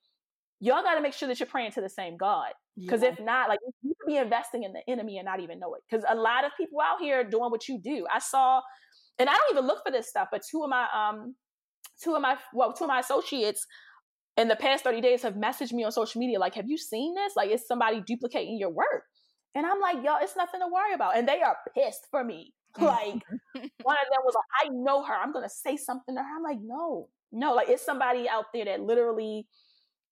y'all got to make sure that you're praying to the same God. Because yeah. if not, like you could be investing in the enemy and not even know it. Because a lot of people out here doing what you do. I saw, and I don't even look for this stuff, but two of my um, two of my well, two of my associates in the past 30 days have messaged me on social media like, have you seen this? Like, is somebody duplicating your work? And I'm like, y'all, it's nothing to worry about. And they are pissed for me. Like, one of them was like, I know her. I'm going to say something to her. I'm like, no, no. Like, it's somebody out there that literally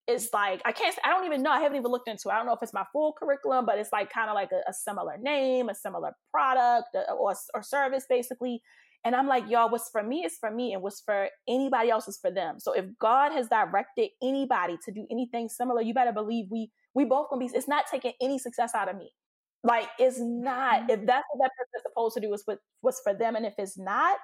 is like, I can't, I don't even know. I haven't even looked into it. I don't know if it's my full curriculum, but it's like kind of like a, a, similar name, a similar product uh, or, or service, basically. And I'm like, y'all, what's for me is for me, and what's for anybody else is for them. So if God has directed anybody to do anything similar, you better believe we we both gonna be. It's not taking any success out of me. Like it's not. Mm-hmm. If that's what that person is supposed to do, is what what's for them. And if it's not,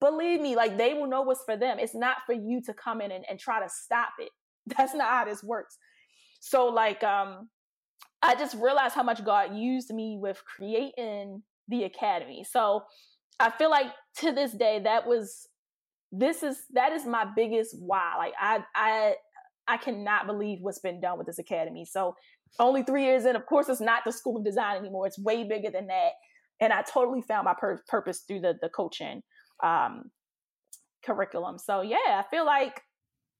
believe me, like they will know what's for them. It's not for you to come in and, and try to stop it. That's not how this works. So like um I just realized how much God used me with creating the academy. So I feel like to this day that was this is that is my biggest why. Like I I I cannot believe what's been done with this academy. So only three years in, of course, it's not the School of Design anymore. It's way bigger than that. And I totally found my pur- purpose through the the coaching um, curriculum. So yeah, I feel like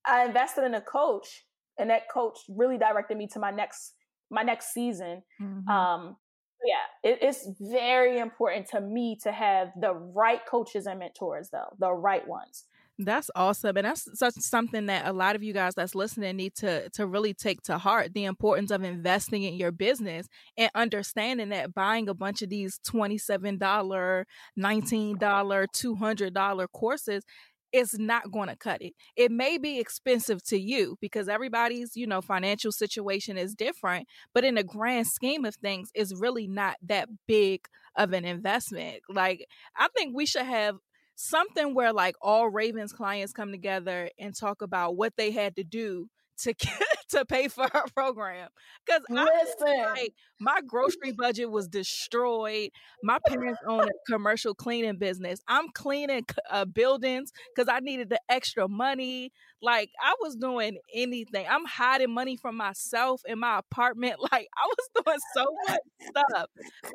I invested in a coach, and that coach really directed me to my next my next season. Mm-hmm. Um, yeah, it, it's very important to me to have the right coaches and mentors, though, the right ones. That's awesome. And that's such something that a lot of you guys that's listening need to to really take to heart the importance of investing in your business and understanding that buying a bunch of these $27, $19, $200 courses is not going to cut it. It may be expensive to you because everybody's, you know, financial situation is different, but in the grand scheme of things, it's really not that big of an investment. Like, I think we should have something where like all Ravens clients come together and talk about what they had to do to to pay for her program because like my grocery budget was destroyed. My parents own a commercial cleaning business. I'm cleaning uh, buildings because I needed the extra money. Like I was doing anything. I'm hiding money from myself in my apartment. Like I was doing so much stuff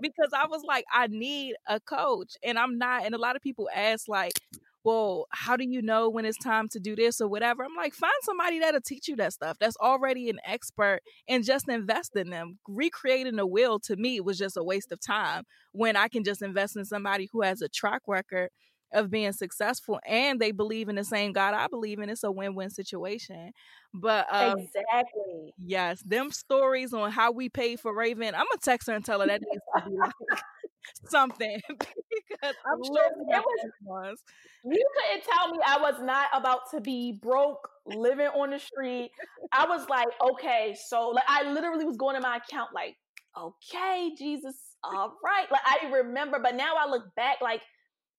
because I was like, I need a coach, and I'm not. And a lot of people ask like, well, how do you know when it's time to do this or whatever? I'm like, find somebody that'll teach you that stuff that's already an expert and just invest in them. Recreating the will to me was just a waste of time when I can just invest in somebody who has a track record of being successful and they believe in the same God I believe in. It's a win-win situation. But um, exactly, yes, them stories on how we paid for Raven. I'm gonna text her and tell her that needs to be like something because I'm sure it was, You couldn't tell me I was not about to be broke, living on the street. I was like, okay, so like I literally was going to my account like, okay, Jesus, all right. Like I remember, but now I look back like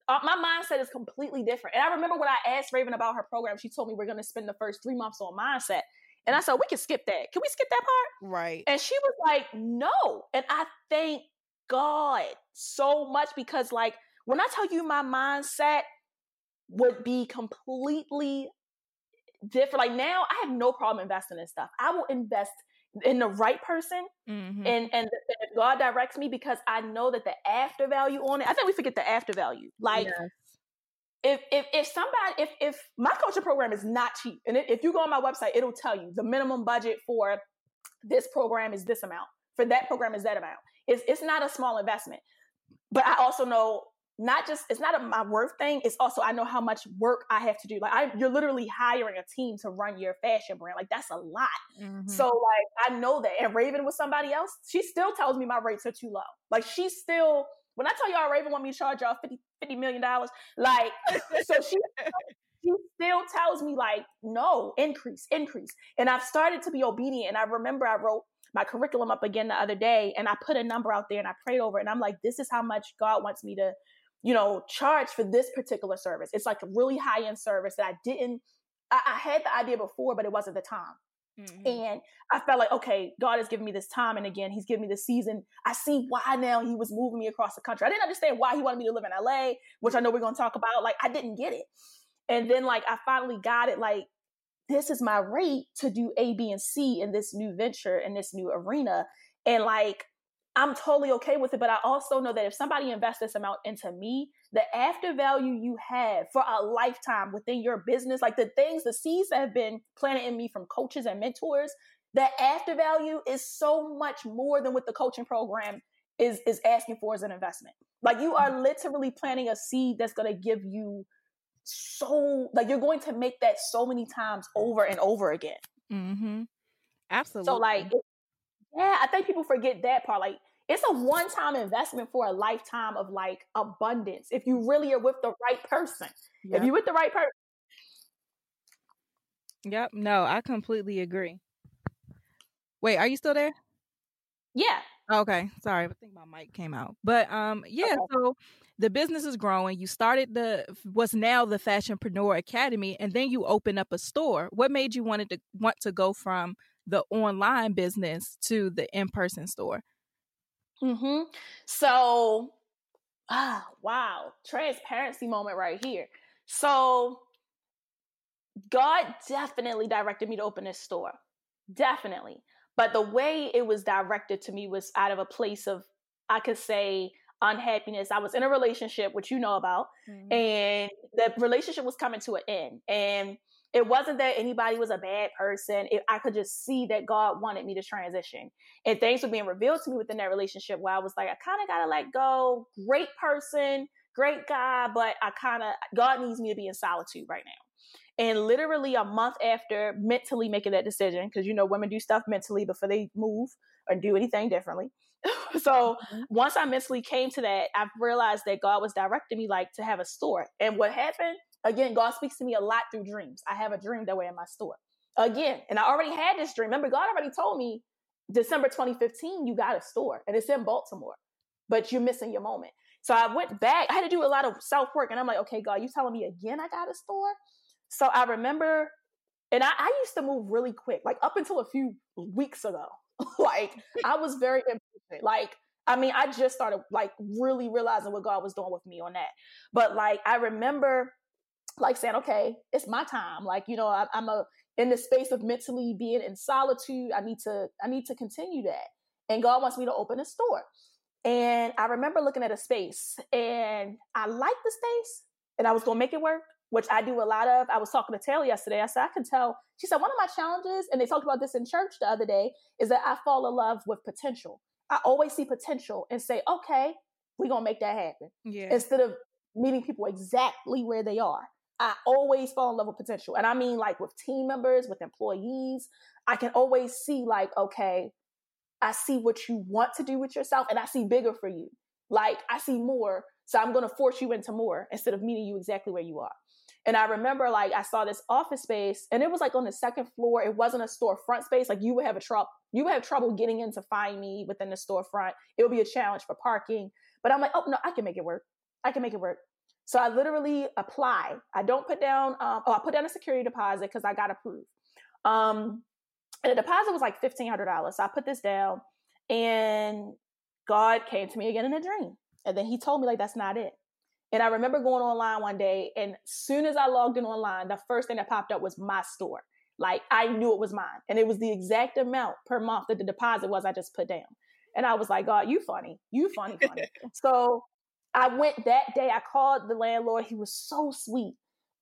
uh, my mindset is completely different. And I remember when I asked Raven about her program, she told me we're going to spend the first three months on mindset. And I said, we can skip that. Can we skip that part? Right. And she was like, no. And I thank God so much because, like, when I tell you my mindset would be completely different, like now I have no problem investing in stuff. I will invest in the right person mm-hmm. and and God directs me because I know that the after value on it. I think we forget the after value. Like yes. if if if somebody if if my coaching program is not cheap, and if you go on my website, it'll tell you the minimum budget for this program is this amount. For that program is that amount. It's it's not a small investment. But I also know not just it's not a, my worth thing. It's also I know how much work I have to do. Like I, you're literally hiring a team to run your fashion brand. Like that's a lot. Mm-hmm. So like I know that. And Raven was somebody else, she still tells me my rates are too low. Like she still when I tell y'all Raven want me to charge y'all 50, 50 million dollars, like so she she still tells me like no increase increase and i've started to be obedient and i remember i wrote my curriculum up again the other day and I put a number out there and I prayed over it and I'm like, this is how much God wants me to, you know, charge for this particular service. It's like a really high end service that I didn't, I, I, had the idea before, but it wasn't the time. Mm-hmm. And I felt like, okay, God has given me this time. And again, He's given me this season. I see why now He was moving me across the country. I didn't understand why He wanted me to live in LA, which I know we're going to talk about. Like, I didn't get it. And then, like, I finally got it. Like, this is my rate to do A, B, and C in this new venture in this new arena. And like I'm totally okay with it. But I also know that if somebody invests this amount into me, the after value you have for a lifetime within your business, like the things, the seeds that have been planted in me from coaches and mentors, the after value is so much more than what the coaching program is is asking for as an investment. Like you are mm-hmm. literally planting a seed that's going to give you so like you're going to make that so many times over and over again. Mm-hmm. Absolutely. So like, yeah, I think people forget that part. Like it's a one-time investment for a lifetime of like abundance. If you really are with the right person, yep. if you're with the right person. Yep. No, I completely agree. Wait, are you still there? Yeah. Okay, sorry, I think my mic came out. But um, yeah, okay. so the business is growing. You started the what's now the Fashionpreneur Academy, and then you open up a store. What made you wanted to want to go from the online business to the in person store? Hmm. So, ah, wow, transparency moment right here. So, God definitely directed me to open this store. Definitely. But the way it was directed to me was out of a place of, I could say, unhappiness. I was in a relationship, which you know about, mm-hmm. and the relationship was coming to an end. And it wasn't that anybody was a bad person. It, I could just see that God wanted me to transition. And things were being revealed to me within that relationship where I was like, I kind of got to let go. Great person, great guy, but I kind of, God needs me to be in solitude right now. And literally a month after mentally making that decision, because you know, women do stuff mentally before they move or do anything differently. so mm-hmm. once I mentally came to that, I realized that God was directing me like to have a store. And what happened, again, God speaks to me a lot through dreams. I have a dream that we're in my store. Again, and I already had this dream. Remember, God already told me December 2015, you got a store and it's in Baltimore, but you're missing your moment. So I went back. I had to do a lot of self work, and I'm like, okay, God, you telling me again I got a store? So I remember, and I, I used to move really quick, like up until a few weeks ago. like I was very impatient. Like I mean, I just started like really realizing what God was doing with me on that. But like I remember, like saying, okay, it's my time. Like you know, I, I'm a in the space of mentally being in solitude. I need to I need to continue that. And God wants me to open a store. And I remember looking at a space and I liked the space and I was gonna make it work which I do a lot of. I was talking to Taylor yesterday. I said, I can tell. She said, one of my challenges, and they talked about this in church the other day, is that I fall in love with potential. I always see potential and say, okay, we're going to make that happen. Yeah. Instead of meeting people exactly where they are. I always fall in love with potential. And I mean, like with team members, with employees, I can always see, like, okay, I see what you want to do with yourself, and I see bigger for you. Like, I see more. So I'm going to force you into more instead of meeting you exactly where you are. And I remember like I saw this office space and it was like on the second floor. It wasn't a storefront space. Like you would have a trouble you would have trouble getting in to find me within the storefront. It would be a challenge for parking. But I'm like, oh no, I can make it work. I can make it work. So I literally apply. I don't put down um, oh I put down a security deposit because I got approved. Um and the deposit was like fifteen hundred dollars. So I put this down and God came to me again in a dream. And then he told me like that's not it. And I remember going online one day, and soon as I logged in online, the first thing that popped up was my store. Like I knew it was mine, and it was the exact amount per month that the deposit was I just put down. And I was like, God, you funny, you funny, funny. so I went that day. I called the landlord. He was so sweet,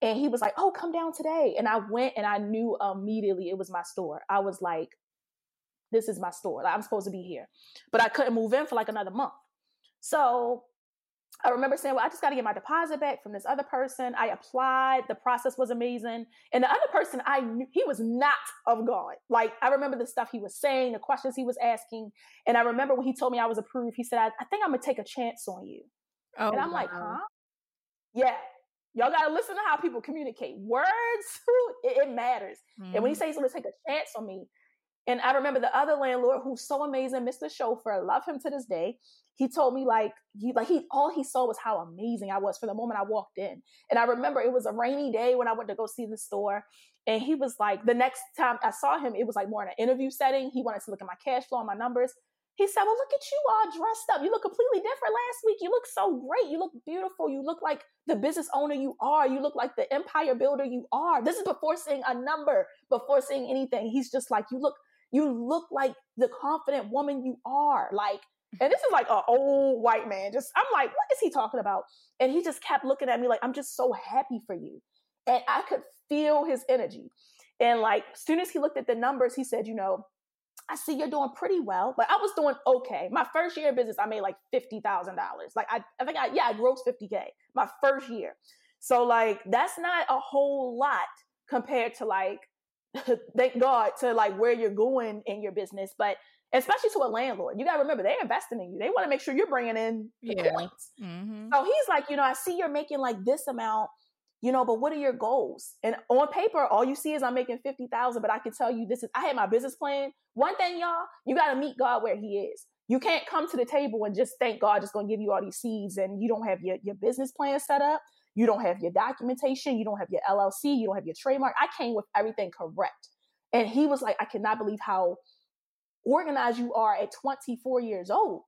and he was like, "Oh, come down today." And I went, and I knew immediately it was my store. I was like, "This is my store. Like, I'm supposed to be here," but I couldn't move in for like another month. So I remember saying, well, I just got to get my deposit back from this other person. I applied. The process was amazing. And the other person, I knew he was not of God. Like, I remember the stuff he was saying, the questions he was asking. And I remember when he told me I was approved, he said, I, I think I'm going to take a chance on you. Oh, and I'm wow. like, huh? Yeah. Y'all got to listen to how people communicate. Words, it, it matters. Mm-hmm. And when he mm-hmm. says he's going to take a chance on me, and I remember the other landlord who's so amazing, Mr. Chauffeur, love him to this day he told me like he like he all he saw was how amazing I was for the moment I walked in. And I remember it was a rainy day when I went to go see the store. And he was like, the next time I saw him, it was like more in an interview setting. He wanted to look at my cash flow and my numbers. He said, Well, look at you all dressed up. You look completely different last week. You look so great. You look beautiful. You look like the business owner you are. You look like the empire builder you are. This is before seeing a number, before seeing anything. He's just like, You look, you look like the confident woman you are. Like, And this is like an old white man. Just I'm like, what is he talking about? And he just kept looking at me like, I'm just so happy for you. And I could feel his energy. And like, as soon as he looked at the numbers, he said, you know, I see you're doing pretty well. But I was doing okay. My first year of business, I made like fifty thousand dollars. Like I, I think I yeah, I grossed fifty k my first year. So like that's not a whole lot compared to like thank God to like where you're going in your business, but especially to a landlord, you got to remember they're investing in you. They want to make sure you're bringing in the yeah. points. Mm-hmm. So he's like, you know, I see you're making like this amount you know, but what are your goals? And on paper, all you see is I'm making 50,000, but I can tell you this is, I had my business plan. One thing, y'all, you got to meet God where he is. You can't come to the table and just thank God just going to give you all these seeds and you don't have your, your business plan set up. You don't have your documentation. You don't have your LLC. You don't have your trademark. I came with everything correct. And he was like, I cannot believe how organized you are at 24 years old.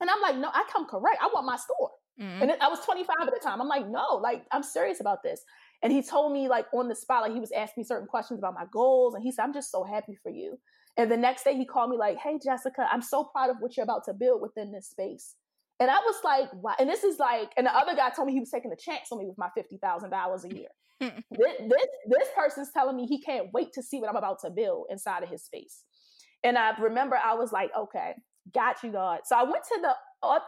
And I'm like, no, I come correct. I want my store. Mm-hmm. And I was 25 at the time. I'm like, no, like I'm serious about this. And he told me like on the spot, like he was asking me certain questions about my goals. And he said, I'm just so happy for you. And the next day he called me like, hey, Jessica, I'm so proud of what you're about to build within this space. And I was like, wow. And this is like, and the other guy told me he was taking a chance on me with my $50,000 a year. this, this, this person's telling me he can't wait to see what I'm about to build inside of his space. And I remember I was like, okay, got you, God. So I went to the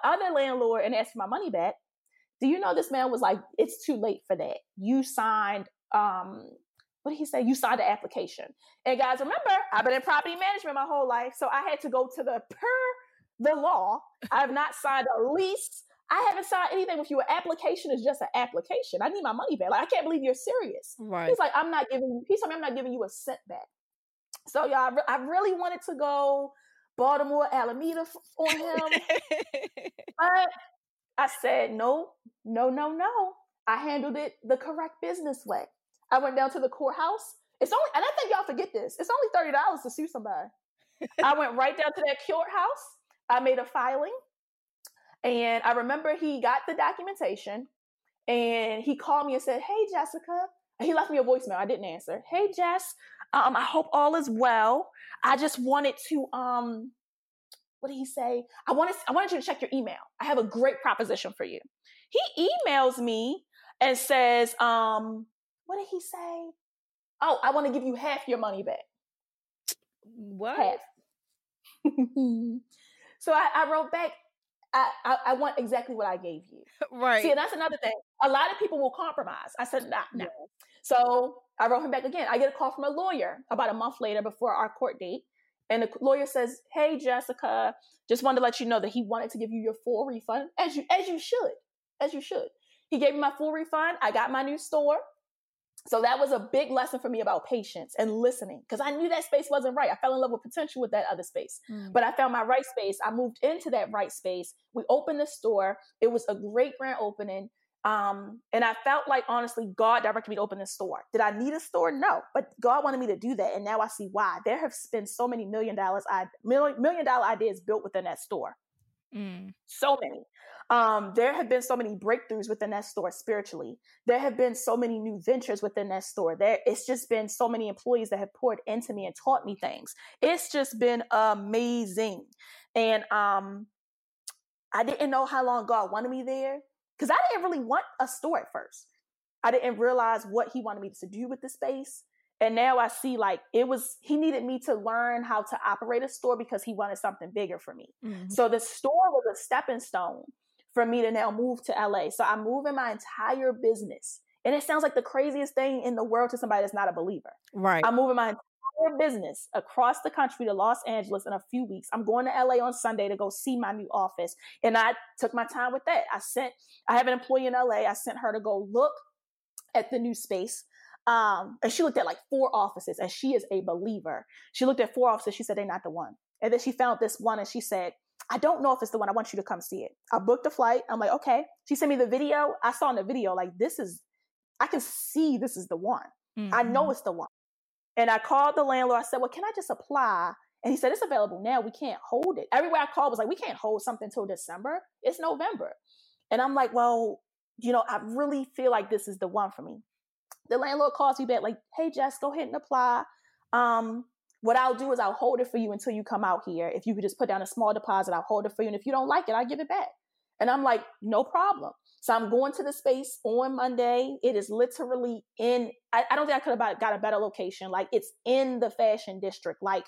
other landlord and asked for my money back. Do you know this man was like, it's too late for that. You signed, um, what did he say? You signed the application. And guys, remember, I've been in property management my whole life. So I had to go to the per the law. I have not signed a lease. I haven't signed anything with you. An application is just an application. I need my money back. Like, I can't believe you're serious. Right. He's like, I'm not giving you, he told me I'm not giving you a cent back. So y'all, I, re- I really wanted to go Baltimore, Alameda on him. but I said, no, no, no, no. I handled it the correct business way. I went down to the courthouse. It's only, and I think y'all forget this. It's only $30 to sue somebody. I went right down to that courthouse. I made a filing. And I remember he got the documentation and he called me and said, Hey, Jessica. he left me a voicemail. I didn't answer. Hey, Jess, um, I hope all is well. I just wanted to um what did he say? I wanted I wanted you to check your email. I have a great proposition for you. He emails me and says, um, what did he say? Oh, I want to give you half your money back. What? Half. so I, I, wrote back, I, I, I, want exactly what I gave you. Right. See, and that's another thing. A lot of people will compromise. I said, nah, no. So I wrote him back again. I get a call from a lawyer about a month later before our court date. And the lawyer says, Hey, Jessica, just wanted to let you know that he wanted to give you your full refund, as you as you should. As you should. He gave me my full refund. I got my new store. So that was a big lesson for me about patience and listening because I knew that space wasn't right. I fell in love with potential with that other space, mm. but I found my right space. I moved into that right space. We opened the store. It was a great grand opening. Um, and I felt like honestly, God directed me to open this store. Did I need a store? No, but God wanted me to do that, and now I see why. There have been so many million dollars, I million, million dollar ideas built within that store. Mm. So many. Um, there have been so many breakthroughs within that store spiritually. There have been so many new ventures within that store. There, it's just been so many employees that have poured into me and taught me things. It's just been amazing, and um, I didn't know how long God wanted me there because I didn't really want a store at first. I didn't realize what he wanted me to do with the space. And now I see like it was, he needed me to learn how to operate a store because he wanted something bigger for me. Mm-hmm. So the store was a stepping stone for me to now move to LA. So I'm moving my entire business. And it sounds like the craziest thing in the world to somebody that's not a believer. Right. I'm moving my entire business across the country to Los Angeles in a few weeks. I'm going to LA on Sunday to go see my new office. And I took my time with that. I sent, I have an employee in LA. I sent her to go look at the new space. Um, and she looked at like four offices and she is a believer. She looked at four offices. She said, they're not the one. And then she found this one and she said, I don't know if it's the one. I want you to come see it. I booked a flight. I'm like, okay. She sent me the video. I saw in the video, like, this is, I can see this is the one. Mm-hmm. I know mm-hmm. it's the one. And I called the landlord. I said, Well, can I just apply? And he said, It's available now. We can't hold it. Everywhere I called was like, We can't hold something till December. It's November. And I'm like, Well, you know, I really feel like this is the one for me. The landlord calls me back, like, Hey, Jess, go ahead and apply. Um, what I'll do is I'll hold it for you until you come out here. If you could just put down a small deposit, I'll hold it for you. And if you don't like it, I'll give it back. And I'm like, no problem. So I'm going to the space on Monday. It is literally in, I, I don't think I could have got a better location. Like it's in the fashion district. Like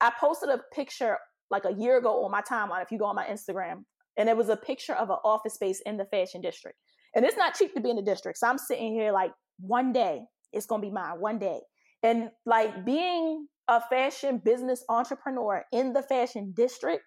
I posted a picture like a year ago on my timeline, if you go on my Instagram, and it was a picture of an office space in the fashion district. And it's not cheap to be in the district. So I'm sitting here like, one day it's going to be mine, one day. And like being a fashion business entrepreneur in the fashion district,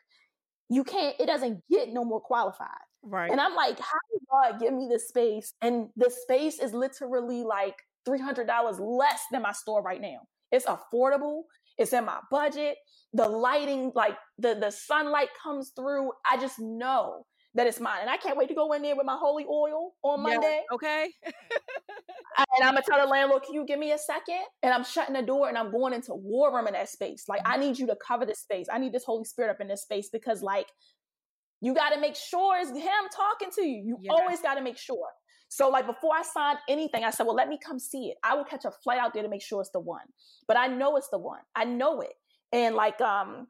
you can't, it doesn't get no more qualified. Right. And I'm like, how did God give me this space? And the space is literally like $300 less than my store right now. It's affordable. It's in my budget. The lighting, like the, the sunlight comes through. I just know that it's mine. And I can't wait to go in there with my holy oil on Monday. Yeah, okay. and I'm gonna tell the landlord, can you give me a second? And I'm shutting the door and I'm going into war room in that space. Like, I need you to cover this space. I need this Holy Spirit up in this space because, like, you got to make sure it's him talking to you. You yeah. always got to make sure. So, like, before I signed anything, I said, well, let me come see it. I will catch a flight out there to make sure it's the one. But I know it's the one. I know it. And, like, um,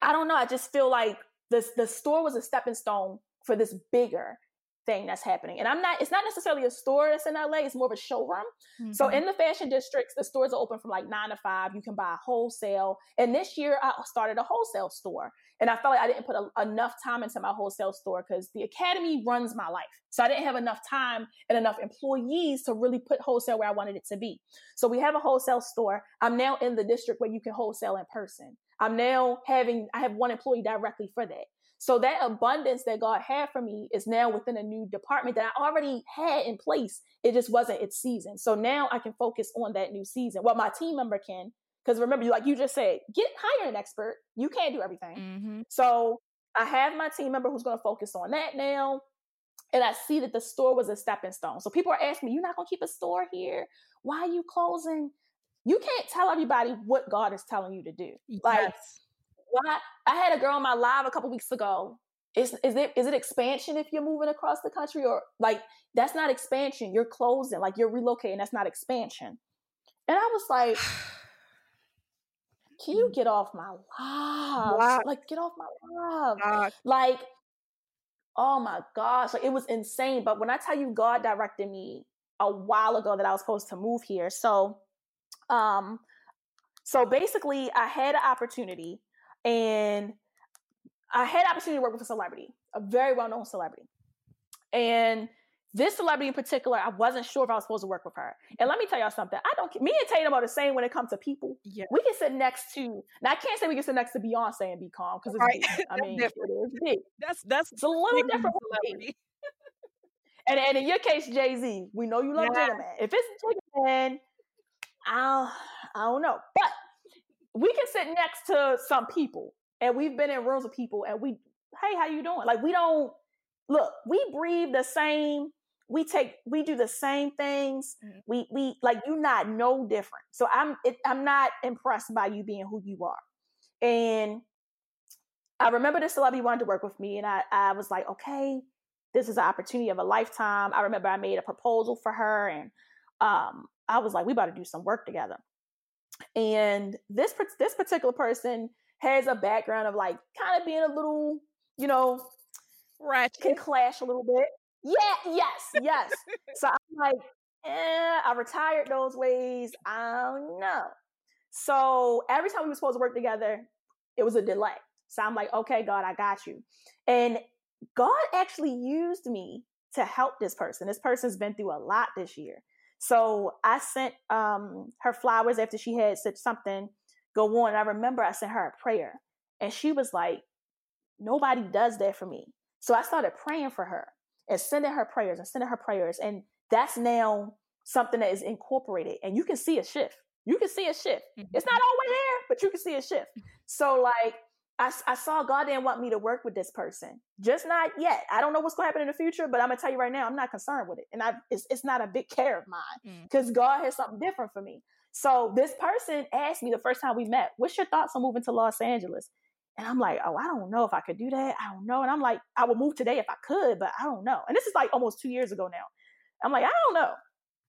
I don't know. I just feel like the the store was a stepping stone for this bigger thing that's happening. And I'm not, it's not necessarily a store that's in LA, it's more of a showroom. Mm-hmm. So in the fashion districts, the stores are open from like nine to five. You can buy wholesale. And this year I started a wholesale store. And I felt like I didn't put a, enough time into my wholesale store because the academy runs my life. So I didn't have enough time and enough employees to really put wholesale where I wanted it to be. So we have a wholesale store. I'm now in the district where you can wholesale in person. I'm now having, I have one employee directly for that. So that abundance that God had for me is now within a new department that I already had in place. It just wasn't its season. So now I can focus on that new season. Well, my team member can, because remember, like you just said, get hire an expert. You can't do everything. Mm-hmm. So I have my team member who's going to focus on that now. And I see that the store was a stepping stone. So people are asking me, you're not going to keep a store here? Why are you closing? You can't tell everybody what God is telling you to do. Yes. Like, why I had a girl on my live a couple weeks ago. Is is it is it expansion if you're moving across the country or like that's not expansion. You're closing, like you're relocating. That's not expansion. And I was like, can you mm. get off my live? Wow. Like get off my live. Like, oh my gosh, like it was insane. But when I tell you God directed me a while ago that I was supposed to move here. So um so basically I had an opportunity and I had opportunity to work with a celebrity, a very well known celebrity. And this celebrity in particular, I wasn't sure if I was supposed to work with her. And let me tell y'all something. I don't. Me and Tatum are the same when it comes to people. Yeah. We can sit next to. Now I can't say we can sit next to Beyonce and be calm because it's right. big. I mean, it is big. That's that's it's a little different. Celebrity. and, and in your case, Jay Z, we know you love yeah. Jada Man. If it's Jada Man, I don't, I don't know. But we can sit next to some people and we've been in rooms with people and we hey how you doing like we don't look we breathe the same we take we do the same things mm-hmm. we we like you not no different so i'm it, i'm not impressed by you being who you are and i remember this celebrity wanted to work with me and i i was like okay this is an opportunity of a lifetime i remember i made a proposal for her and um i was like we about to do some work together and this this particular person has a background of like kind of being a little, you know, ratchet, can clash a little bit. Yeah, yes, yes. so I'm like, eh, I retired those ways. I don't know. So every time we were supposed to work together, it was a delay. So I'm like, okay, God, I got you. And God actually used me to help this person. This person's been through a lot this year. So I sent um, her flowers after she had said something go on. And I remember I sent her a prayer, and she was like, Nobody does that for me. So I started praying for her and sending her prayers and sending her prayers. And that's now something that is incorporated. And you can see a shift. You can see a shift. Mm-hmm. It's not always there, but you can see a shift. So, like, I, I saw God didn't want me to work with this person, just not yet. I don't know what's going to happen in the future, but I'm gonna tell you right now, I'm not concerned with it, and I it's, it's not a big care of mine because mm. God has something different for me. So this person asked me the first time we met, "What's your thoughts on moving to Los Angeles?" And I'm like, "Oh, I don't know if I could do that. I don't know." And I'm like, "I would move today if I could, but I don't know." And this is like almost two years ago now. I'm like, "I don't know."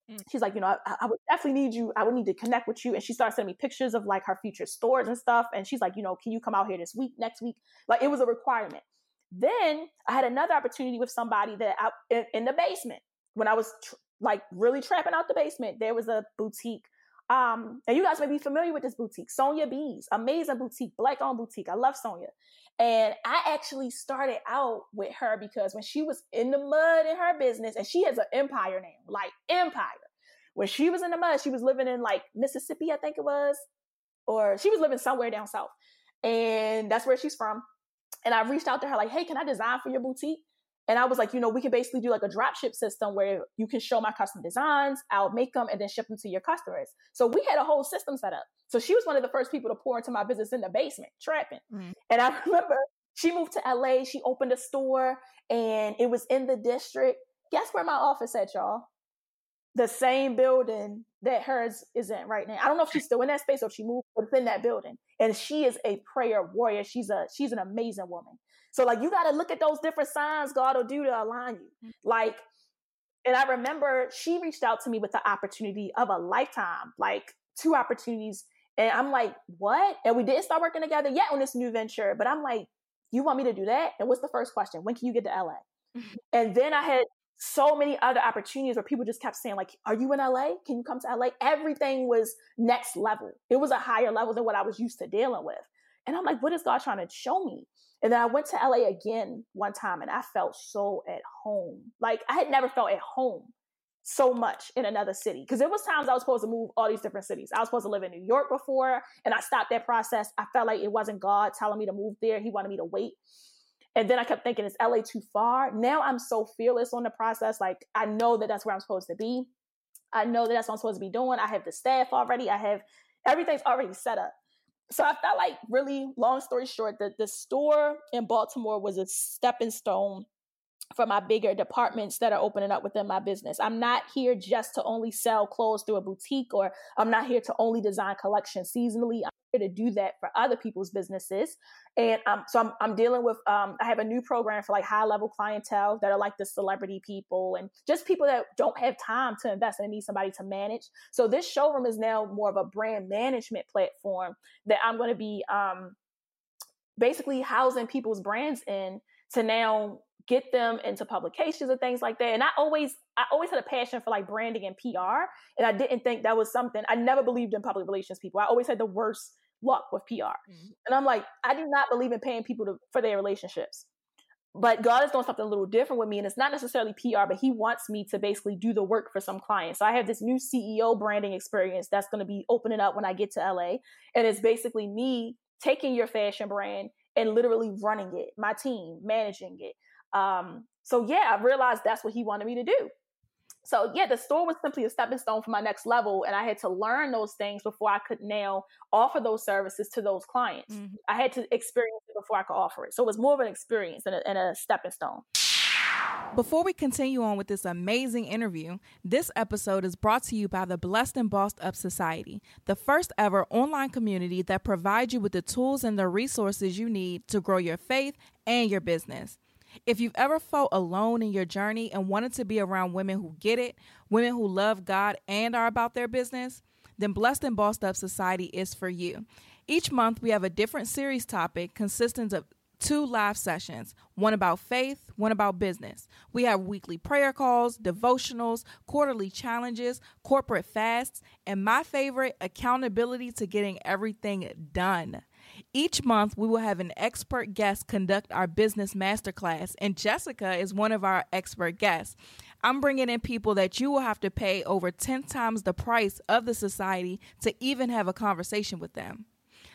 Mm. She's like, you know, I, I, would definitely need you. I would need to connect with you. And she started sending me pictures of like her future stores and stuff. And she's like, you know, can you come out here this week, next week? Like it was a requirement. Then I had another opportunity with somebody that I, in, in the basement when I was tr- like really trapping out the basement. There was a boutique. Um, and you guys may be familiar with this boutique, Sonia Bees, amazing boutique, black owned boutique. I love Sonia. And I actually started out with her because when she was in the mud in her business, and she has an empire now, like empire. When she was in the mud, she was living in like Mississippi, I think it was, or she was living somewhere down south. And that's where she's from. And I reached out to her, like, hey, can I design for your boutique? And I was like, you know, we can basically do like a drop ship system where you can show my custom designs, I'll make them and then ship them to your customers. So we had a whole system set up. So she was one of the first people to pour into my business in the basement, trapping. Mm. And I remember she moved to LA, she opened a store and it was in the district. Guess where my office at, y'all? The same building that hers is in right now. I don't know if she's still in that space or if she moved, but it's in that building. And she is a prayer warrior. She's a she's an amazing woman. So like you got to look at those different signs God will do to align you. Mm-hmm. Like, and I remember she reached out to me with the opportunity of a lifetime, like two opportunities. And I'm like, what? And we didn't start working together yet on this new venture. But I'm like, you want me to do that? And what's the first question? When can you get to LA? Mm-hmm. And then I had so many other opportunities where people just kept saying like are you in la can you come to la everything was next level it was a higher level than what i was used to dealing with and i'm like what is god trying to show me and then I went to LA again one time and I felt so at home. Like I had never felt at home so much in another city. Because there was times I was supposed to move all these different cities. I was supposed to live in New York before and I stopped that process. I felt like it wasn't God telling me to move there. He wanted me to wait. And then I kept thinking, is LA too far? Now I'm so fearless on the process. Like I know that that's where I'm supposed to be. I know that that's what I'm supposed to be doing. I have the staff already. I have everything's already set up so I felt like really long story short, that the store in Baltimore was a stepping stone for my bigger departments that are opening up within my business. I'm not here just to only sell clothes through a boutique or I'm not here to only design collections seasonally. I'm here to do that for other people's businesses. And um, so I'm, I'm dealing with, um, I have a new program for like high level clientele that are like the celebrity people and just people that don't have time to invest and need somebody to manage. So this showroom is now more of a brand management platform that I'm going to be um, basically housing people's brands in to now get them into publications and things like that. And I always, I always had a passion for like branding and PR. And I didn't think that was something, I never believed in public relations people. I always had the worst luck with PR. Mm-hmm. And I'm like, I do not believe in paying people to, for their relationships. But God is doing something a little different with me. And it's not necessarily PR, but He wants me to basically do the work for some clients. So I have this new CEO branding experience that's going to be opening up when I get to LA. And it's basically me taking your fashion brand and literally running it, my team, managing it, um, so yeah, I realized that's what he wanted me to do. So yeah, the store was simply a stepping stone for my next level, and I had to learn those things before I could now offer those services to those clients. Mm-hmm. I had to experience it before I could offer it. So it was more of an experience and a, and a stepping stone. Before we continue on with this amazing interview, this episode is brought to you by the Blessed and Bossed Up Society, the first ever online community that provides you with the tools and the resources you need to grow your faith and your business. If you've ever felt alone in your journey and wanted to be around women who get it, women who love God and are about their business, then Blessed and Bossed Up Society is for you. Each month, we have a different series topic consisting of two live sessions one about faith, one about business. We have weekly prayer calls, devotionals, quarterly challenges, corporate fasts, and my favorite, accountability to getting everything done. Each month, we will have an expert guest conduct our business masterclass, and Jessica is one of our expert guests. I'm bringing in people that you will have to pay over 10 times the price of the society to even have a conversation with them.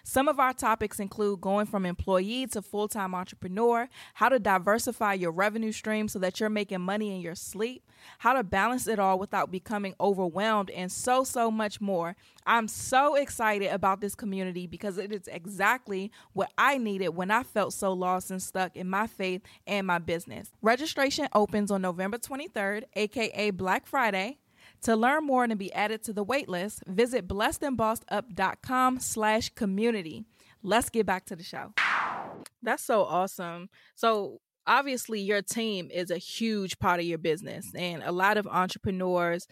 Some of our topics include going from employee to full time entrepreneur, how to diversify your revenue stream so that you're making money in your sleep, how to balance it all without becoming overwhelmed, and so, so much more. I'm so excited about this community because it is exactly what I needed when I felt so lost and stuck in my faith and my business. Registration opens on November 23rd, aka Black Friday. To learn more and to be added to the waitlist, visit blessedandbossedup.com slash community. Let's get back to the show. That's so awesome. So obviously your team is a huge part of your business and a lot of entrepreneurs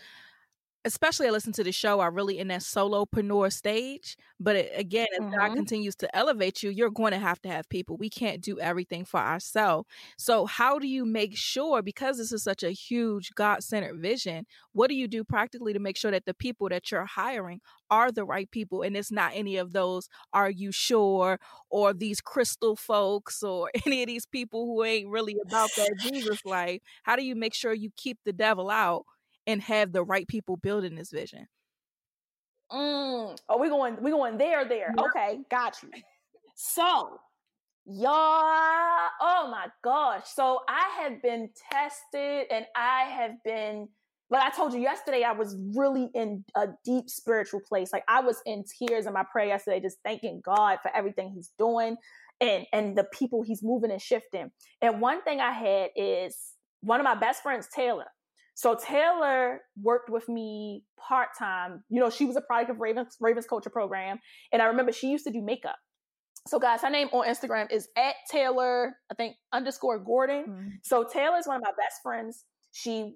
especially I listen to the show, are really in that solopreneur stage. But it, again, as mm-hmm. God continues to elevate you, you're going to have to have people. We can't do everything for ourselves. So, how do you make sure, because this is such a huge God centered vision, what do you do practically to make sure that the people that you're hiring are the right people and it's not any of those, are you sure, or these crystal folks, or any of these people who ain't really about that Jesus life? How do you make sure you keep the devil out? And have the right people building this vision. Mm. Oh, we going we going there there. Okay, got you. So, y'all, oh my gosh. So I have been tested and I have been like I told you yesterday, I was really in a deep spiritual place. Like I was in tears in my prayer yesterday, just thanking God for everything He's doing and and the people He's moving and shifting. And one thing I had is one of my best friends, Taylor. So Taylor worked with me part time. You know, she was a product of Ravens Ravens Culture Program, and I remember she used to do makeup. So guys, her name on Instagram is at Taylor, I think underscore Gordon. Mm-hmm. So Taylor is one of my best friends. She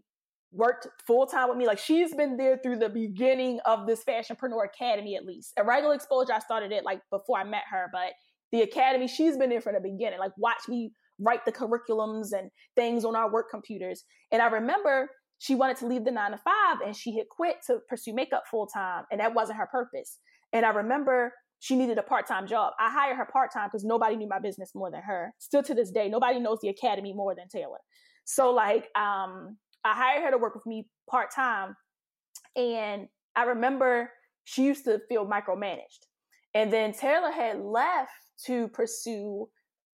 worked full time with me. Like she's been there through the beginning of this Fashionpreneur Academy, at least. At Regular Exposure, I started it like before I met her, but the academy, she's been there from the beginning. Like watch me write the curriculums and things on our work computers. And I remember she wanted to leave the nine to five and she had quit to pursue makeup full time and that wasn't her purpose. And I remember she needed a part time job. I hired her part time because nobody knew my business more than her. Still to this day, nobody knows the academy more than Taylor. So like, um, I hired her to work with me part time, and I remember she used to feel micromanaged. And then Taylor had left to pursue.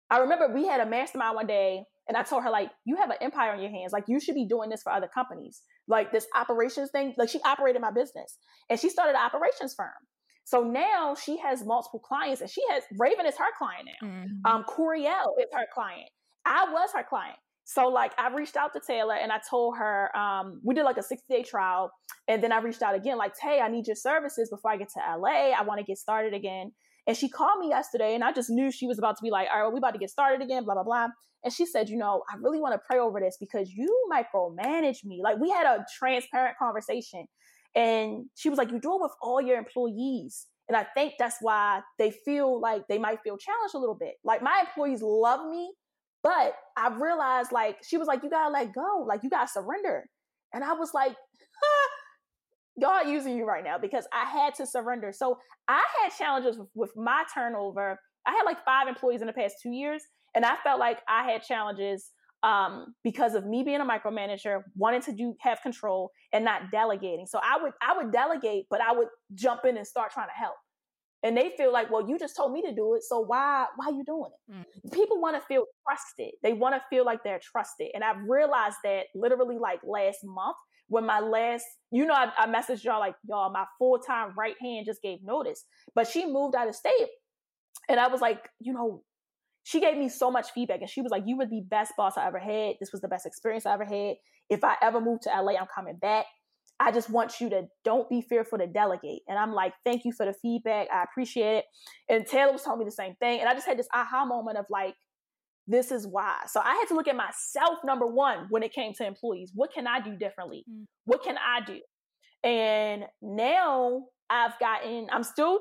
I remember we had a mastermind one day and I told her, like, you have an empire on your hands. Like, you should be doing this for other companies. Like, this operations thing, like, she operated my business and she started an operations firm. So now she has multiple clients and she has Raven is her client now. Mm-hmm. Um, Coriel is her client. I was her client. So like I reached out to Taylor and I told her, um, we did like a 60 day trial. And then I reached out again, like, hey, I need your services before I get to LA. I want to get started again. And she called me yesterday and I just knew she was about to be like, all right, well, we about to get started again, blah, blah, blah. And she said, you know, I really want to pray over this because you micromanage me. Like we had a transparent conversation. And she was like, you do it with all your employees. And I think that's why they feel like they might feel challenged a little bit. Like my employees love me, but I realized like she was like, you gotta let go, like you gotta surrender. And I was like, God using you right now because I had to surrender. So I had challenges with, with my turnover. I had like five employees in the past two years, and I felt like I had challenges um, because of me being a micromanager, wanting to do have control and not delegating. So I would I would delegate, but I would jump in and start trying to help. And they feel like, well, you just told me to do it, so why why are you doing it? Mm. People want to feel trusted. They want to feel like they're trusted. And I've realized that literally like last month when my last, you know, I, I messaged y'all like, y'all, my full time right hand just gave notice, but she moved out of state. And I was like, you know, she gave me so much feedback and she was like, you were the best boss I ever had. This was the best experience I ever had. If I ever move to LA, I'm coming back. I just want you to don't be fearful to delegate. And I'm like, thank you for the feedback. I appreciate it. And Taylor was telling me the same thing. And I just had this aha moment of like, this is why. So I had to look at myself, number one, when it came to employees. What can I do differently? Mm. What can I do? And now I've gotten, I'm still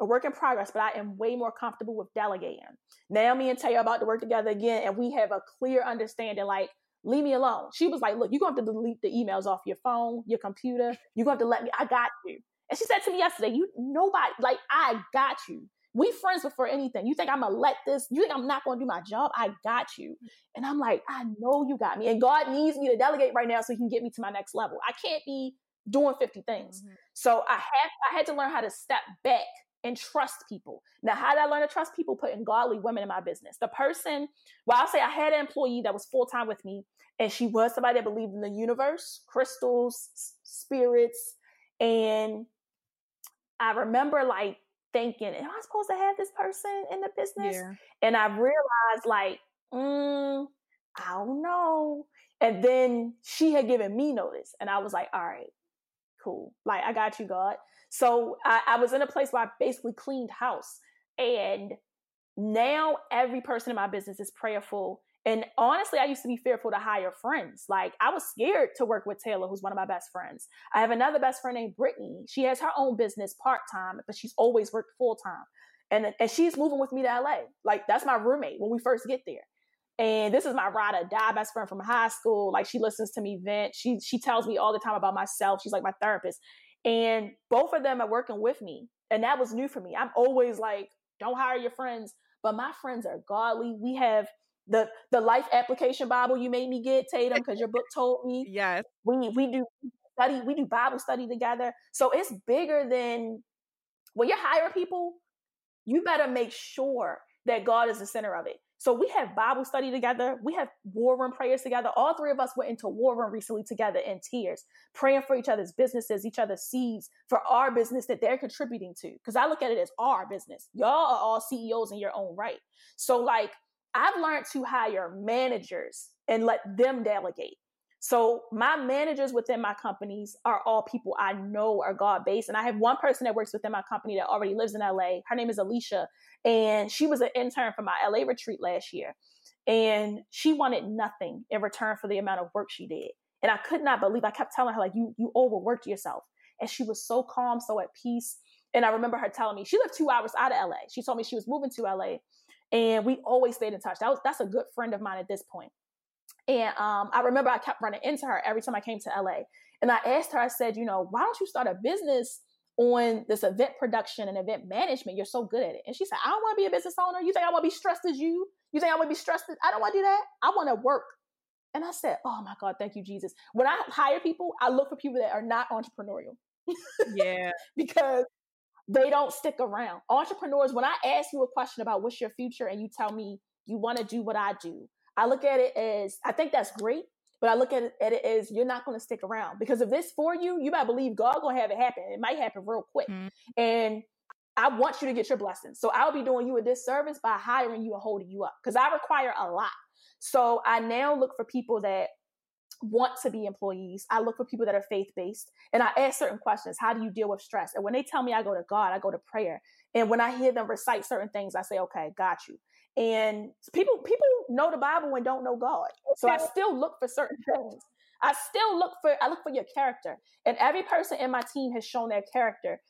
a work in progress, but I am way more comfortable with delegating. Now me and Tay are about to work together again, and we have a clear understanding like, leave me alone. She was like, look, you're going to have to delete the emails off your phone, your computer. You're going to have to let me, I got you. And she said to me yesterday, you, nobody, like, I got you. We friends before anything. You think I'm gonna let this? You think I'm not gonna do my job? I got you. And I'm like, I know you got me. And God needs me to delegate right now so he can get me to my next level. I can't be doing 50 things. Mm-hmm. So I have, I had to learn how to step back and trust people. Now, how did I learn to trust people? Putting godly women in my business. The person, well, I'll say I had an employee that was full time with me, and she was somebody that believed in the universe, crystals, spirits, and I remember like thinking, am I supposed to have this person in the business? Yeah. And I realized, like, mm, I don't know. And then she had given me notice, and I was like, all right, cool. Like, I got you, God. So I, I was in a place where I basically cleaned house. And now every person in my business is prayerful And honestly, I used to be fearful to hire friends. Like I was scared to work with Taylor, who's one of my best friends. I have another best friend named Brittany. She has her own business part time, but she's always worked full time. And, and she's moving with me to LA. Like that's my roommate when we first get there. And this is my ride or die best friend from high school. Like she listens to me vent. She she tells me all the time about myself. She's like my therapist. And both of them are working with me. And that was new for me. I'm always like, don't hire your friends. But my friends are godly. We have the the life application Bible you made me get, Tatum, because your book told me. Yes. We we do study, we do Bible study together. So it's bigger than when you're hiring people, you better make sure that God is the center of it. So we have Bible study together. We have war room prayers together. All three of us went into war room recently together in tears, praying for each other's businesses, each other's seeds for our business that they're contributing to. Because I look at it as our business. Y'all are all CEOs in your own right. So like I've learned to hire managers and let them delegate. So my managers within my companies are all people I know are God based. And I have one person that works within my company that already lives in LA. Her name is Alicia. And she was an intern for my LA retreat last year. And she wanted nothing in return for the amount of work she did. And I could not believe I kept telling her, like, you you overworked yourself. And she was so calm, so at peace. And I remember her telling me she lived two hours out of LA. She told me she was moving to LA. And we always stayed in touch. That was that's a good friend of mine at this point. And um, I remember I kept running into her every time I came to LA. And I asked her, I said, you know, why don't you start a business on this event production and event management? You're so good at it. And she said, I don't want to be a business owner. You think I want to be stressed as you? You think I want to be stressed? As- I don't want to do that. I want to work. And I said, oh my God, thank you, Jesus. When I hire people, I look for people that are not entrepreneurial. Yeah. because they don't stick around. Entrepreneurs, when I ask you a question about what's your future and you tell me you want to do what I do, I look at it as I think that's great, but I look at it, at it as you're not going to stick around because if this for you, you might believe God going to have it happen. It might happen real quick, mm-hmm. and I want you to get your blessings. So I'll be doing you a disservice by hiring you and holding you up because I require a lot. So I now look for people that want to be employees. I look for people that are faith based and I ask certain questions. How do you deal with stress? And when they tell me I go to God, I go to prayer. And when I hear them recite certain things, I say, okay, got you. And people people know the Bible and don't know God. So I still look for certain things. I still look for I look for your character. And every person in my team has shown their character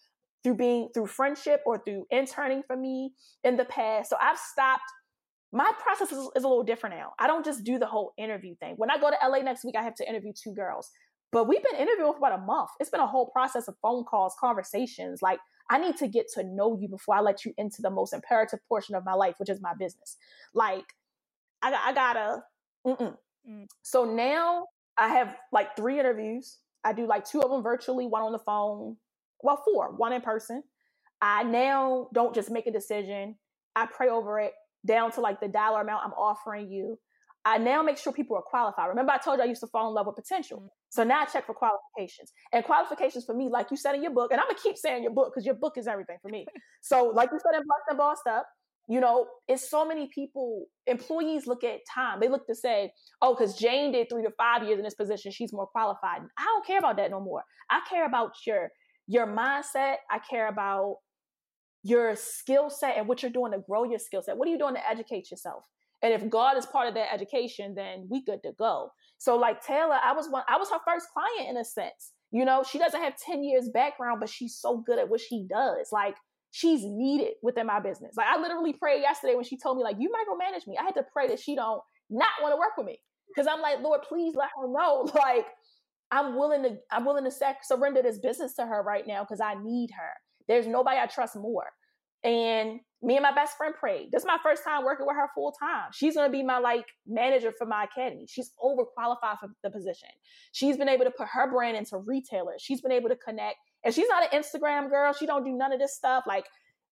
through being through friendship or through interning for me in the past. So I've stopped my process is, is, a little different now. I don't just do the whole interview thing. When I go to LA next week, I have to interview two girls. But we've been interviewing for about a month. It's been a whole process of phone calls, conversations. Like, I need to get to know you before I let you into the most imperative portion of my life, which is my business. Like, I, I gotta, mm. So now I have like three interviews. I do like two of them virtually, one on the phone. Well, four, one in person. I now don't just make a decision. I pray over it down to like the dollar amount I'm offering you. I now make sure people are qualified. Remember, I told you I used to fall in love with potential. Mm-hmm. So now I check for qualifications. And qualifications for me, like you said in your book, and I'm gonna keep saying your book because your book is everything for me. so, like you said in Blessed and Bossed Up, you know, it's so many people, employees look at time. They look to say, oh, because Jane did three to five years in this position, she's more qualified. I don't care about that no more. I care about your your mindset. I care about your skill set and what you're doing to grow your skill set. What are you doing to educate yourself? And if God is part of that education, then we good to go. So like Taylor, I was one, I was her first client in a sense. You know, she doesn't have 10 years background, but she's so good at what she does. Like she's needed within my business. Like I literally prayed yesterday when she told me, like, you micromanage me. I had to pray that she don't not want to work with me. Cause I'm like, Lord, please let her know. Like, I'm willing to, I'm willing to sac- surrender this business to her right now because I need her. There's nobody I trust more. And me and my best friend prayed. This is my first time working with her full time. She's gonna be my like manager for my academy. She's overqualified for the position. She's been able to put her brand into retailers. She's been able to connect. And she's not an Instagram girl. She don't do none of this stuff. Like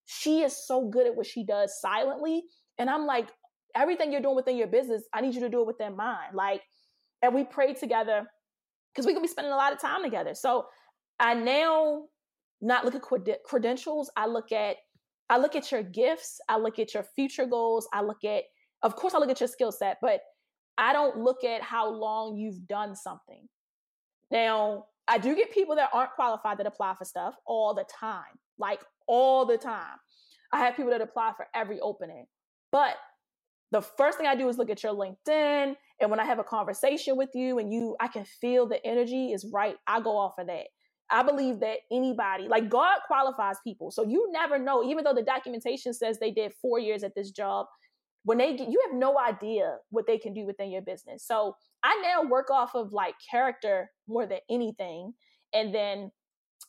she is so good at what she does silently. And I'm like, everything you're doing within your business, I need you to do it within mine. Like, and we prayed together because we could be spending a lot of time together. So I now not look at credentials. I look at I look at your gifts, I look at your future goals, I look at, of course, I look at your skill set, but I don't look at how long you've done something. Now, I do get people that aren't qualified that apply for stuff all the time, like all the time. I have people that apply for every opening, but the first thing I do is look at your LinkedIn. And when I have a conversation with you and you, I can feel the energy is right. I go off of that. I believe that anybody, like God qualifies people. So you never know, even though the documentation says they did four years at this job, when they get, you have no idea what they can do within your business. So I now work off of like character more than anything. And then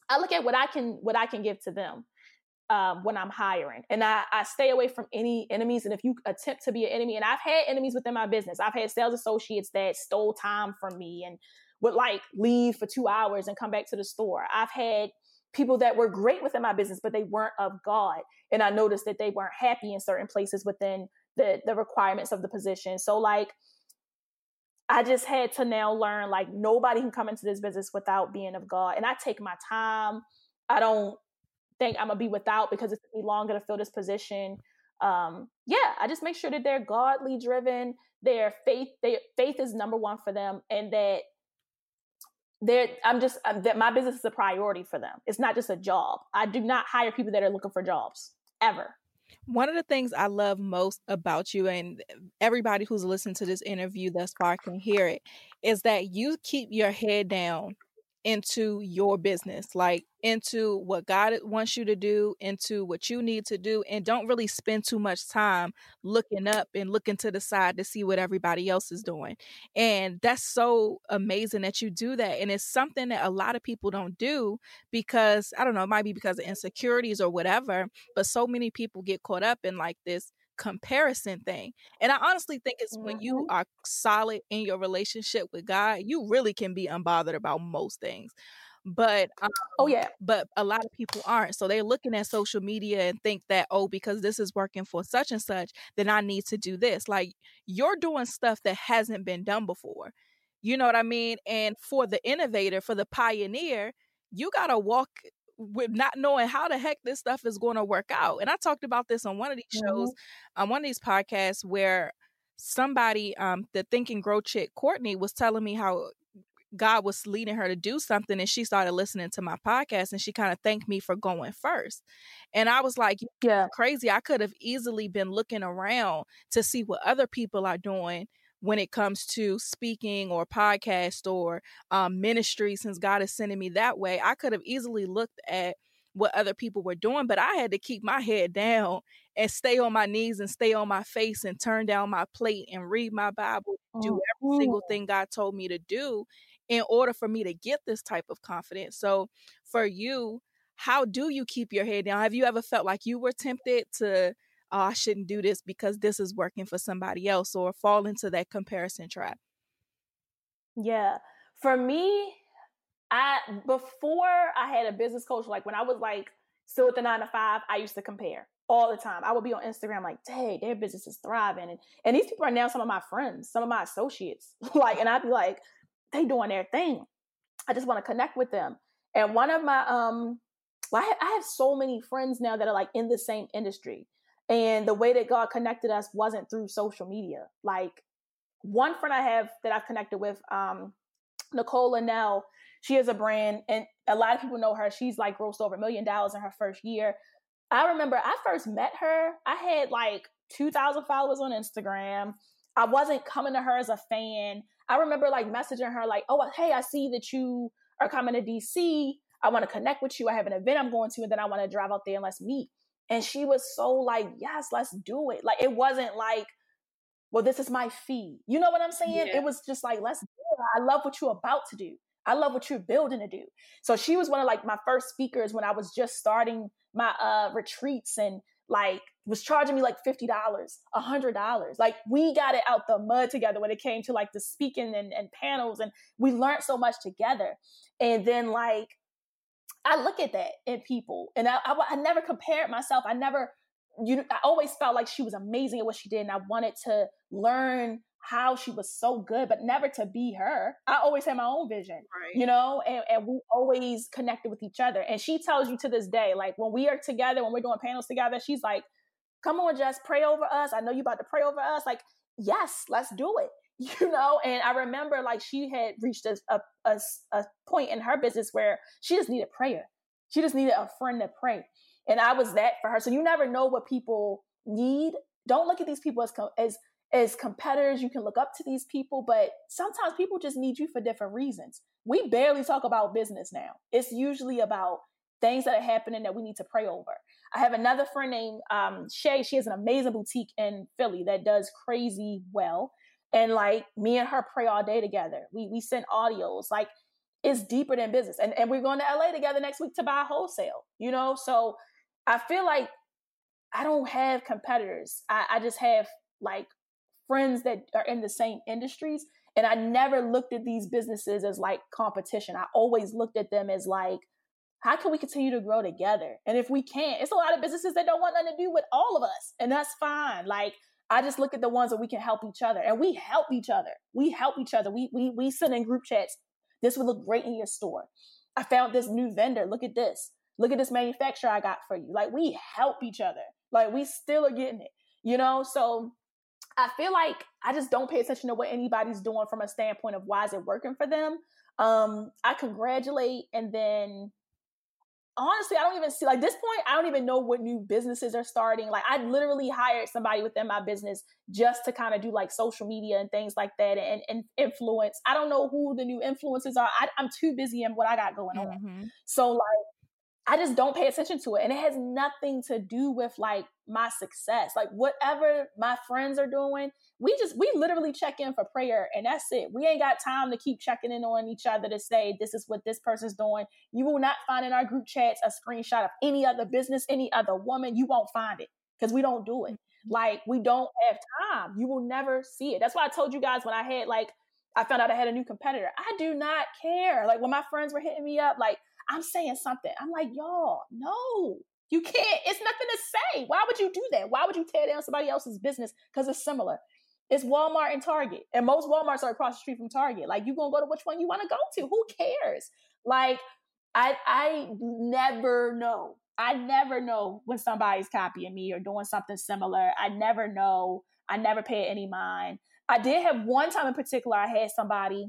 I look at what I can, what I can give to them. Um, when I'm hiring. And I, I stay away from any enemies. And if you attempt to be an enemy, and I've had enemies within my business, I've had sales associates that stole time from me and would like leave for two hours and come back to the store. I've had people that were great within my business, but they weren't of God. And I noticed that they weren't happy in certain places within the, the requirements of the position. So like I just had to now learn like nobody can come into this business without being of God. And I take my time. I don't think I'm gonna be without because it's me longer to fill this position. Um, yeah, I just make sure that they're godly driven, their faith, their faith is number one for them, and that they're i'm just I'm, that my business is a priority for them. It's not just a job. I do not hire people that are looking for jobs ever. One of the things I love most about you, and everybody who's listened to this interview thus far can hear it, is that you keep your head down into your business, like into what God wants you to do, into what you need to do, and don't really spend too much time looking up and looking to the side to see what everybody else is doing. And that's so amazing that you do that. And it's something that a lot of people don't do because I don't know, it might be because of insecurities or whatever, but so many people get caught up in like this comparison thing. And I honestly think it's when you mm-hmm. are solid in your relationship with God, you really can be unbothered about most things. But oh, um, oh yeah, but a lot of people aren't. So they're looking at social media and think that oh, because this is working for such and such, then I need to do this. Like you're doing stuff that hasn't been done before. You know what I mean? And for the innovator, for the pioneer, you got to walk with not knowing how the heck this stuff is going to work out. And I talked about this on one of these shows, mm-hmm. on one of these podcasts where somebody, um, the Think and Grow chick, Courtney, was telling me how God was leading her to do something and she started listening to my podcast and she kind of thanked me for going first. And I was like, yeah, crazy. I could have easily been looking around to see what other people are doing when it comes to speaking or podcast or um, ministry, since God is sending me that way, I could have easily looked at what other people were doing, but I had to keep my head down and stay on my knees and stay on my face and turn down my plate and read my Bible, do every single thing God told me to do in order for me to get this type of confidence. So for you, how do you keep your head down? Have you ever felt like you were tempted to oh, I shouldn't do this because this is working for somebody else or fall into that comparison trap? Yeah. For me, I before I had a business coach, like when I was like still at the nine to five, I used to compare all the time. I would be on Instagram like, "Dang, their business is thriving," and and these people are now some of my friends, some of my associates. like, and I'd be like, "They doing their thing." I just want to connect with them. And one of my um, well, I have, I have so many friends now that are like in the same industry. And the way that God connected us wasn't through social media. Like one friend I have that I've connected with, um, Nicole Linnell, she has a brand and a lot of people know her. She's like grossed over a million dollars in her first year. I remember I first met her, I had like 2,000 followers on Instagram. I wasn't coming to her as a fan. I remember like messaging her, like, oh, hey, I see that you are coming to DC. I want to connect with you. I have an event I'm going to, and then I want to drive out there and let's meet. And she was so like, yes, let's do it. Like it wasn't like, well, this is my fee. You know what I'm saying? Yeah. It was just like, let's do it. I love what you're about to do. I love what you're building to do. So she was one of like my first speakers when I was just starting my uh retreats and like was charging me like $50, $100. Like we got it out the mud together when it came to like the speaking and, and panels and we learned so much together. And then like I look at that in people, and I, I, I never compared myself. I never, you, I always felt like she was amazing at what she did, and I wanted to learn how she was so good, but never to be her. I always had my own vision, right. you know, and, and we always connected with each other. And she tells you to this day, like when we are together, when we're doing panels together, she's like, come on, Jess, pray over us. I know you about to pray over us. Like, yes, let's do it. you know and i remember like she had reached a, a, a, point in her business where she just needed prayer she just needed a friend to pray and i was that for her so you never know what people need don't look at these people as as as competitors, you can look up to these people, but sometimes people just need you for different reasons. We barely talk about business now. It's usually about things that are happening that we need to pray over. I have another friend named um, Shay. She has an amazing boutique in Philly that does crazy well. And like me and her pray all day together. We we send audios. Like it's deeper than business. And and we're going to LA together next week to buy wholesale. You know, so I feel like I don't have competitors. I, I just have like friends that are in the same industries. And I never looked at these businesses as like competition. I always looked at them as like, how can we continue to grow together? And if we can't, it's a lot of businesses that don't want nothing to do with all of us. And that's fine. Like, I just look at the ones that we can help each other. And we help each other. We help each other. We we we send in group chats. This would look great in your store. I found this new vendor. Look at this. Look at this manufacturer I got for you. Like we help each other. Like we still are getting it. You know, so I feel like I just don't pay attention to what anybody's doing from a standpoint of why is it working for them. Um, I congratulate and then honestly, I don't even see like this point. I don't even know what new businesses are starting. Like I literally hired somebody within my business just to kind of do like social media and things like that and, and influence. I don't know who the new influencers are. I, am too busy in what I got going mm-hmm. on. So like I just don't pay attention to it. And it has nothing to do with like my success. Like whatever my friends are doing, we just we literally check in for prayer and that's it. We ain't got time to keep checking in on each other to say this is what this person's doing. You will not find in our group chats a screenshot of any other business, any other woman. You won't find it because we don't do it. Mm-hmm. Like we don't have time. You will never see it. That's why I told you guys when I had like I found out I had a new competitor. I do not care. Like when my friends were hitting me up, like I'm saying something. I'm like, y'all, no, you can't. It's nothing to say. Why would you do that? Why would you tear down somebody else's business because it's similar? It's Walmart and Target, and most WalMarts are across the street from Target. Like, you gonna go to which one you want to go to? Who cares? Like, I I never know. I never know when somebody's copying me or doing something similar. I never know. I never pay any mind. I did have one time in particular. I had somebody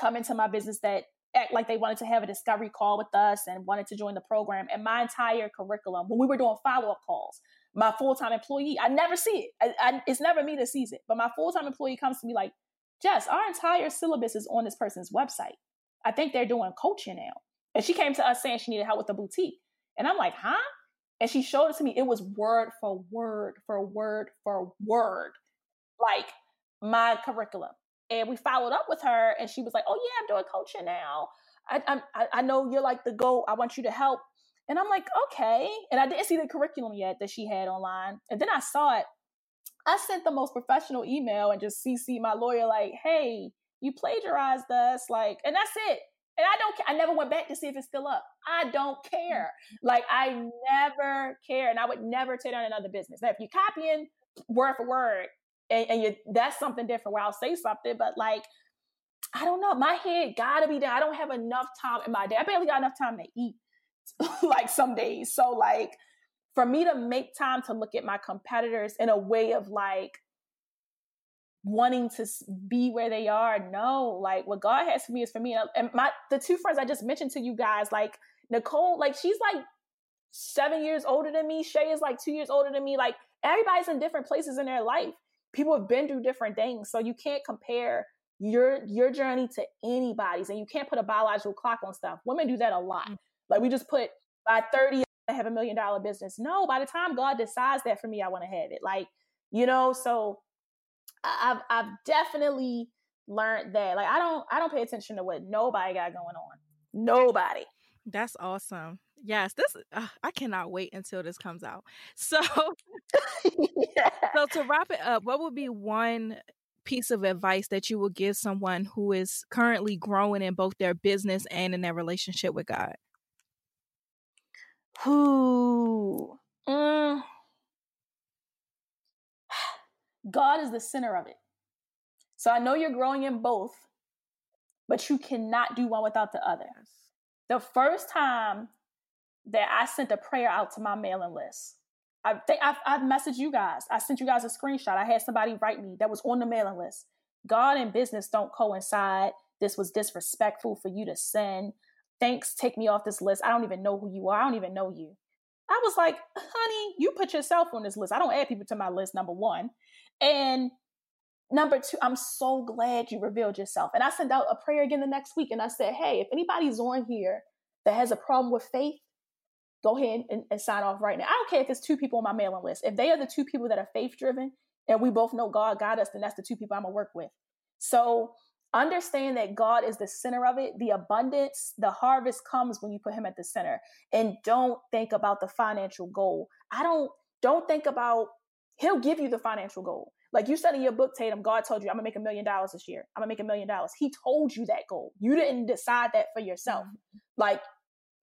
come into my business that act like they wanted to have a discovery call with us and wanted to join the program. And my entire curriculum, when we were doing follow up calls, my full time employee, I never see it. I, I, it's never me that sees it, but my full time employee comes to me like, Jess, our entire syllabus is on this person's website. I think they're doing coaching now. And she came to us saying she needed help with the boutique. And I'm like, huh? And she showed it to me. It was word for word for word for word, like my curriculum. And we followed up with her, and she was like, "Oh yeah, I'm doing coaching now. I I, I know you're like the goat. I want you to help." And I'm like, "Okay." And I didn't see the curriculum yet that she had online, and then I saw it. I sent the most professional email and just CC my lawyer like, "Hey, you plagiarized us," like, and that's it. And I don't. I never went back to see if it's still up. I don't care. Mm-hmm. Like I never care, and I would never tear down another business. Now, if you're copying word for word, and, and you, that's something different where I'll say something, but like, I don't know. My head gotta be down. I don't have enough time in my day. I barely got enough time to eat, like some days. So like, for me to make time to look at my competitors in a way of like wanting to be where they are, no. Like what God has for me is for me. And my the two friends I just mentioned to you guys, like Nicole, like she's like seven years older than me. Shay is like two years older than me. Like everybody's in different places in their life people have been through different things. So you can't compare your your journey to anybody's and you can't put a biological clock on stuff. Women do that a lot. Mm. Like we just put by 30 I have a million dollar business. No, by the time God decides that for me, I want to have it. Like, you know, so I've I've definitely learned that. Like I don't I don't pay attention to what nobody got going on. Nobody. That's awesome. Yes, this uh, I cannot wait until this comes out. So, yeah. so to wrap it up, what would be one piece of advice that you would give someone who is currently growing in both their business and in their relationship with God? Who? Mm. God is the center of it. So I know you're growing in both, but you cannot do one without the other. The first time that I sent a prayer out to my mailing list. I think I've, I've messaged you guys. I sent you guys a screenshot. I had somebody write me that was on the mailing list. God and business don't coincide. This was disrespectful for you to send. Thanks, take me off this list. I don't even know who you are. I don't even know you. I was like, honey, you put yourself on this list. I don't add people to my list, number one. And Number two, I'm so glad you revealed yourself. And I sent out a prayer again the next week and I said, hey, if anybody's on here that has a problem with faith, go ahead and, and sign off right now. I don't care if it's two people on my mailing list. If they are the two people that are faith driven and we both know God got us, then that's the two people I'm gonna work with. So understand that God is the center of it. The abundance, the harvest comes when you put him at the center. And don't think about the financial goal. I don't don't think about he'll give you the financial goal. Like you said in your book, Tatum, God told you, I'm gonna make a million dollars this year. I'm gonna make a million dollars. He told you that goal. You didn't decide that for yourself. Mm-hmm. Like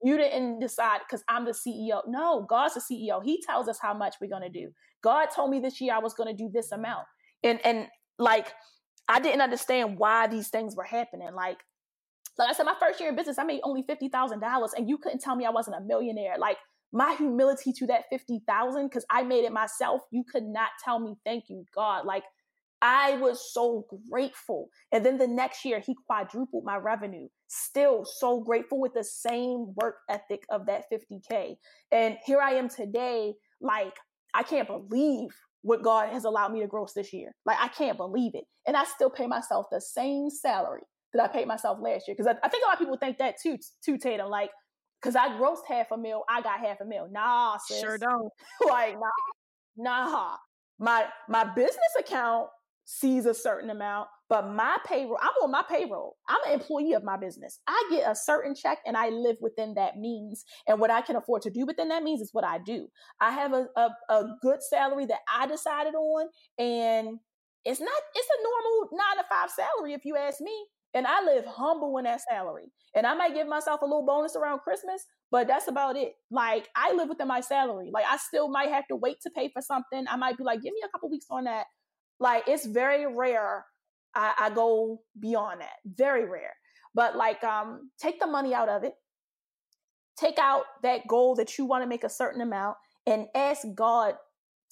you didn't decide because I'm the CEO. No, God's the CEO. He tells us how much we're gonna do. God told me this year I was gonna do this amount. And and like I didn't understand why these things were happening. Like like I said, my first year in business, I made only fifty thousand dollars, and you couldn't tell me I wasn't a millionaire. Like my humility to that 50,000 because I made it myself. You could not tell me, thank you, God. Like, I was so grateful. And then the next year, he quadrupled my revenue. Still so grateful with the same work ethic of that 50K. And here I am today. Like, I can't believe what God has allowed me to gross this year. Like, I can't believe it. And I still pay myself the same salary that I paid myself last year. Because I, I, think a lot of people think that too, too, Tatum. Like, Cause I grossed half a mil, I got half a mil. Nah, sis. Sure don't. like nah, nah. My my business account sees a certain amount, but my payroll, I'm on my payroll. I'm an employee of my business. I get a certain check and I live within that means. And what I can afford to do within that means is what I do. I have a, a, a good salary that I decided on, and it's not, it's a normal nine to five salary if you ask me. And I live humble in that salary. And I might give myself a little bonus around Christmas, but that's about it. Like I live within my salary. Like I still might have to wait to pay for something. I might be like, give me a couple weeks on that. Like it's very rare I, I go beyond that. Very rare. But like um take the money out of it. Take out that goal that you want to make a certain amount and ask God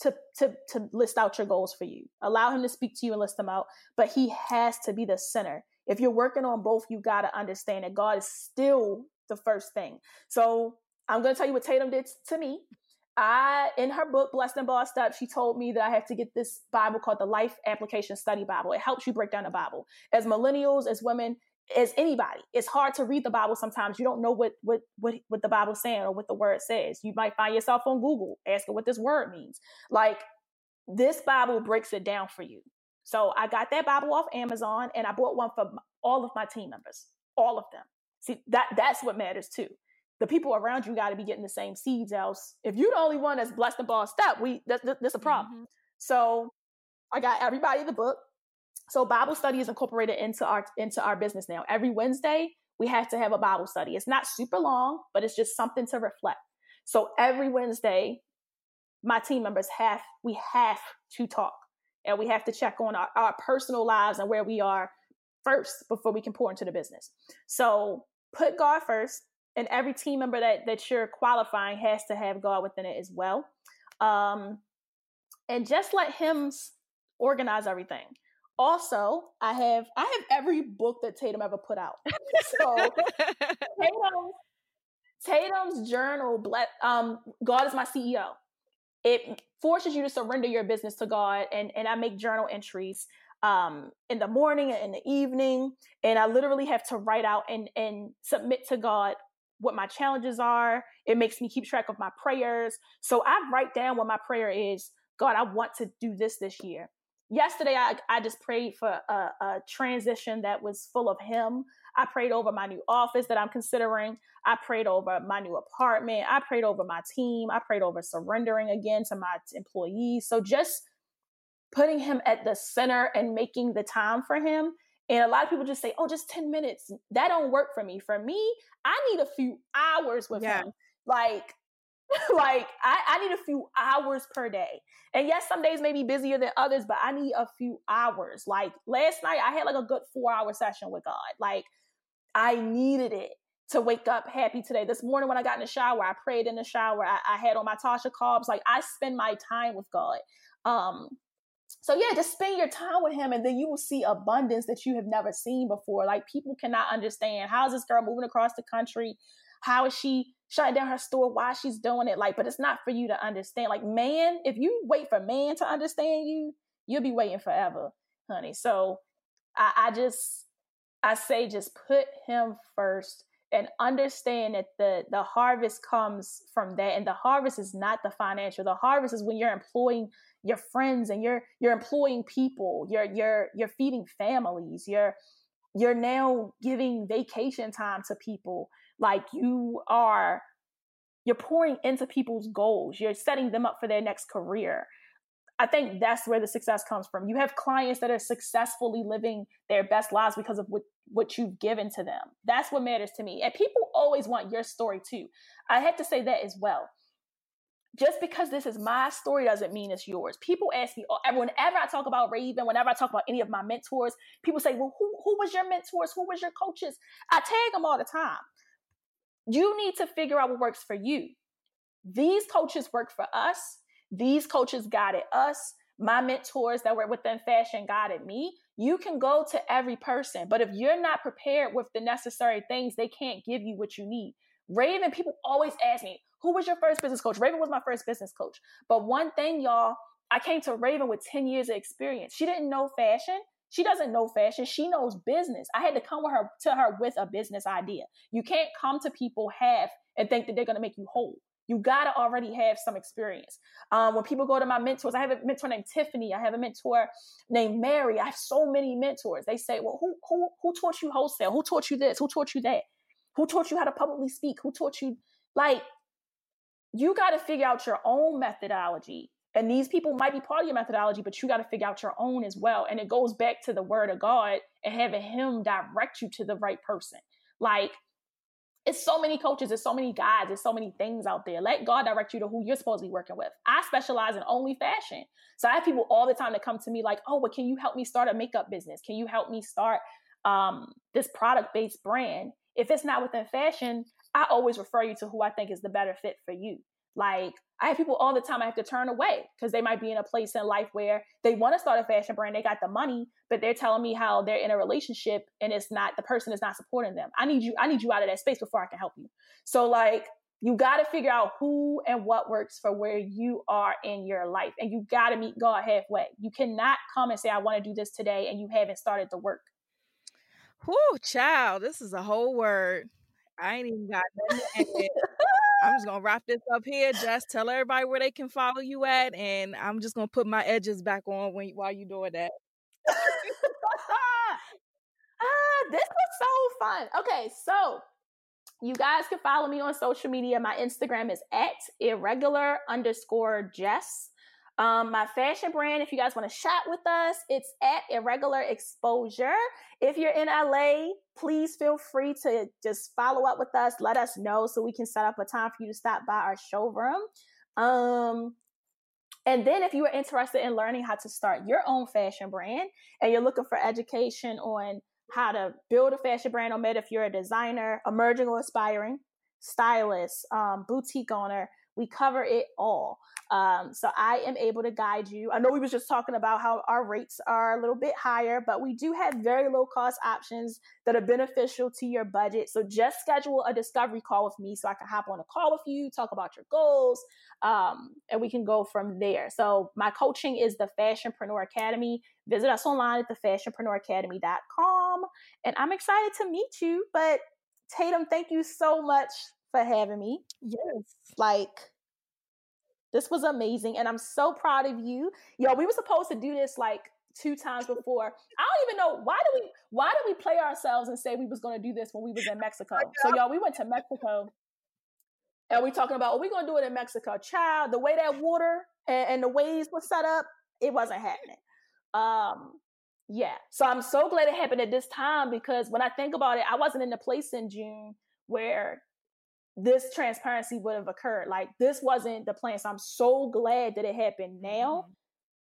to to to list out your goals for you. Allow him to speak to you and list them out, but he has to be the center if you're working on both, you got to understand that God is still the first thing. So I'm going to tell you what Tatum did to me. I, in her book, Blessed and Bossed Up, she told me that I have to get this Bible called the Life Application Study Bible. It helps you break down the Bible. As millennials, as women, as anybody, it's hard to read the Bible sometimes. You don't know what what what, what the Bible's saying or what the word says. You might find yourself on Google asking what this word means. Like this Bible breaks it down for you. So I got that Bible off Amazon and I bought one for all of my team members, all of them. See, that that's what matters too. The people around you got to be getting the same seeds. Else, if you're the only one that's blessed and bossed up, we that's, that's a problem. Mm-hmm. So I got everybody the book. So Bible study is incorporated into our into our business now. Every Wednesday we have to have a Bible study. It's not super long, but it's just something to reflect. So every Wednesday, my team members have we have to talk and we have to check on our, our personal lives and where we are first before we can pour into the business. So put God first, and every team member that that you're qualifying has to have God within it as well. Um, and just let Him organize everything. Also, I have I have every book that Tatum ever put out. so Tatum, Tatum's journal, um, God is my CEO it forces you to surrender your business to God. And, and I make journal entries um, in the morning and in the evening. And I literally have to write out and, and submit to God what my challenges are. It makes me keep track of my prayers. So I write down what my prayer is God, I want to do this this year. Yesterday, I, I just prayed for a, a transition that was full of Him. I prayed over my new office that I'm considering. I prayed over my new apartment. I prayed over my team. I prayed over surrendering again to my employees. So just putting him at the center and making the time for him. And a lot of people just say, "Oh, just 10 minutes." That don't work for me. For me, I need a few hours with yeah. him. Like like I, I need a few hours per day. And yes, some days may be busier than others, but I need a few hours. Like last night, I had like a good four hour session with God. Like I needed it to wake up happy today. This morning when I got in the shower, I prayed in the shower. I, I had on my Tasha Cobbs. Like I spend my time with God. Um, so yeah, just spend your time with him and then you will see abundance that you have never seen before. Like people cannot understand how is this girl moving across the country? How is she shutting down her store? Why she's doing it? Like, but it's not for you to understand. Like, man, if you wait for man to understand you, you'll be waiting forever. honey. So I, I just I say just put him first and understand that the the harvest comes from that and the harvest is not the financial the harvest is when you're employing your friends and you're you're employing people you're you're you're feeding families you're you're now giving vacation time to people like you are you're pouring into people's goals you're setting them up for their next career I think that's where the success comes from. You have clients that are successfully living their best lives because of what, what you've given to them. That's what matters to me. And people always want your story too. I have to say that as well. Just because this is my story doesn't mean it's yours. People ask me, oh, whenever I talk about Raven, whenever I talk about any of my mentors, people say, well, who, who was your mentors? Who was your coaches? I tag them all the time. You need to figure out what works for you. These coaches work for us these coaches guided us. My mentors that were within fashion guided me. You can go to every person, but if you're not prepared with the necessary things, they can't give you what you need. Raven, people always ask me, who was your first business coach? Raven was my first business coach. But one thing, y'all, I came to Raven with 10 years of experience. She didn't know fashion. She doesn't know fashion. She knows business. I had to come with her to her with a business idea. You can't come to people half and think that they're going to make you whole. You gotta already have some experience. Um, when people go to my mentors, I have a mentor named Tiffany. I have a mentor named Mary. I have so many mentors. They say, "Well, who who who taught you wholesale? Who taught you this? Who taught you that? Who taught you how to publicly speak? Who taught you like?" You got to figure out your own methodology. And these people might be part of your methodology, but you got to figure out your own as well. And it goes back to the word of God and having Him direct you to the right person. Like it's so many coaches, there's so many guys, there's so many things out there. Let God direct you to who you're supposed to be working with. I specialize in only fashion. So I have people all the time that come to me like, oh, but can you help me start a makeup business? Can you help me start um, this product based brand? If it's not within fashion, I always refer you to who I think is the better fit for you. Like I have people all the time I have to turn away because they might be in a place in life where they want to start a fashion brand, they got the money, but they're telling me how they're in a relationship and it's not the person is not supporting them. I need you, I need you out of that space before I can help you. So like you got to figure out who and what works for where you are in your life and you got to meet God halfway. You cannot come and say I want to do this today and you haven't started the work. Whoo, child, this is a whole word. I ain't even got nothing I'm just gonna wrap this up here. Just tell everybody where they can follow you at, and I'm just gonna put my edges back on when while you doing that. ah, this was so fun. Okay, so you guys can follow me on social media. My Instagram is at irregular underscore Jess. Um, my fashion brand, if you guys want to chat with us, it's at Irregular Exposure. If you're in LA, please feel free to just follow up with us. Let us know so we can set up a time for you to stop by our showroom. Um, and then if you are interested in learning how to start your own fashion brand and you're looking for education on how to build a fashion brand, no matter if you're a designer, emerging or aspiring, stylist, um, boutique owner, we cover it all. Um, so I am able to guide you. I know we was just talking about how our rates are a little bit higher, but we do have very low cost options that are beneficial to your budget. So just schedule a discovery call with me so I can hop on a call with you, talk about your goals, um, and we can go from there. So my coaching is the Fashionpreneur Academy. Visit us online at thefashionpreneuracademy.com. And I'm excited to meet you. But Tatum, thank you so much for having me. Yes. Like this was amazing. And I'm so proud of you. Yo, we were supposed to do this like two times before. I don't even know why do we why did we play ourselves and say we was gonna do this when we was in Mexico? So y'all, we went to Mexico and we talking about, oh, we gonna do it in Mexico. Child, the way that water and, and the waves was set up, it wasn't happening. Um, yeah. So I'm so glad it happened at this time because when I think about it, I wasn't in the place in June where this transparency would have occurred. Like this wasn't the plan. So I'm so glad that it happened now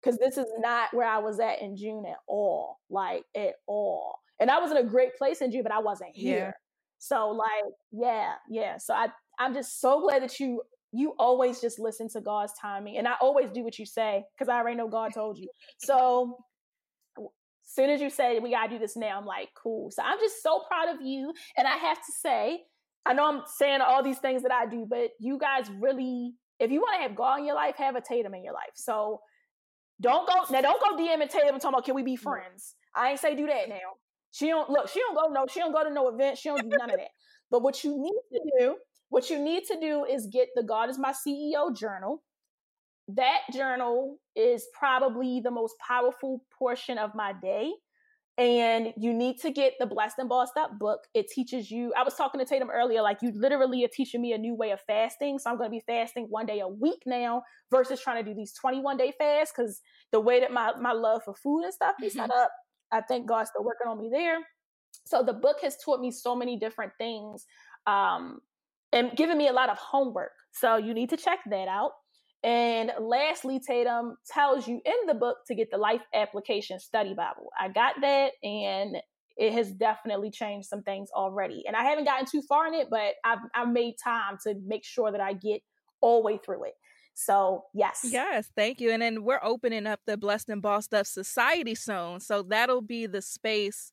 because mm-hmm. this is not where I was at in June at all. Like at all. And I was in a great place in June, but I wasn't here. Yeah. So like, yeah, yeah. So I I'm just so glad that you you always just listen to God's timing. And I always do what you say because I already know God told you. So soon as you say we gotta do this now, I'm like, cool. So I'm just so proud of you. And I have to say, I know I'm saying all these things that I do, but you guys really, if you want to have God in your life, have a Tatum in your life. So Don't go now. Don't go DM and Tatum and talking about can we be friends? I ain't say do that now. She don't look. She don't go no. She don't go to no event. She don't do none of that. But what you need to do, what you need to do, is get the God is my CEO journal. That journal is probably the most powerful portion of my day and you need to get the blessed and bossed up book. It teaches you. I was talking to tatum earlier like you literally are teaching me a new way of fasting. So i'm going to be fasting one day a week now versus trying to do these 21 day fasts because the way that my, my love for food and stuff is set up i think god's still working on me there. So the book has taught me so many different things um, and given me a lot of homework. So you need to check that out and lastly, Tatum tells you in the book to get the Life Application Study Bible. I got that and it has definitely changed some things already. And I haven't gotten too far in it, but I've, I've made time to make sure that I get all the way through it. So yes. Yes, thank you. And then we're opening up the Blessed and Bossed Up Society soon. So that'll be the space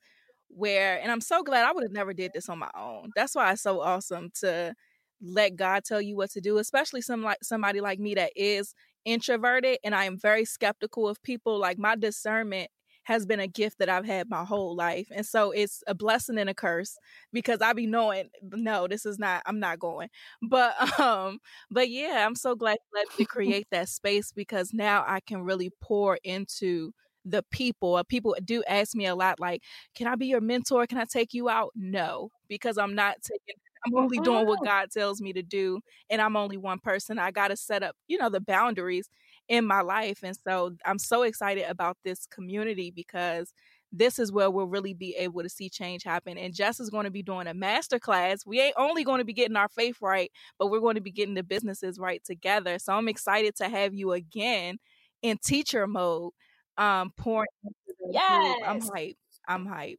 where and I'm so glad I would have never did this on my own. That's why it's so awesome to let God tell you what to do, especially some like somebody like me that is introverted and I am very skeptical of people. Like my discernment has been a gift that I've had my whole life. And so it's a blessing and a curse because I be knowing no, this is not I'm not going. But um but yeah, I'm so glad you let me create that space because now I can really pour into the people. People do ask me a lot like, "Can I be your mentor? Can I take you out?" No, because I'm not taking I'm only doing what God tells me to do, and I'm only one person. I got to set up, you know, the boundaries in my life. And so I'm so excited about this community because this is where we'll really be able to see change happen. And Jess is going to be doing a master class. We ain't only going to be getting our faith right, but we're going to be getting the businesses right together. So I'm excited to have you again in teacher mode, um, pouring into the yes. Group. I'm hype. I'm hype.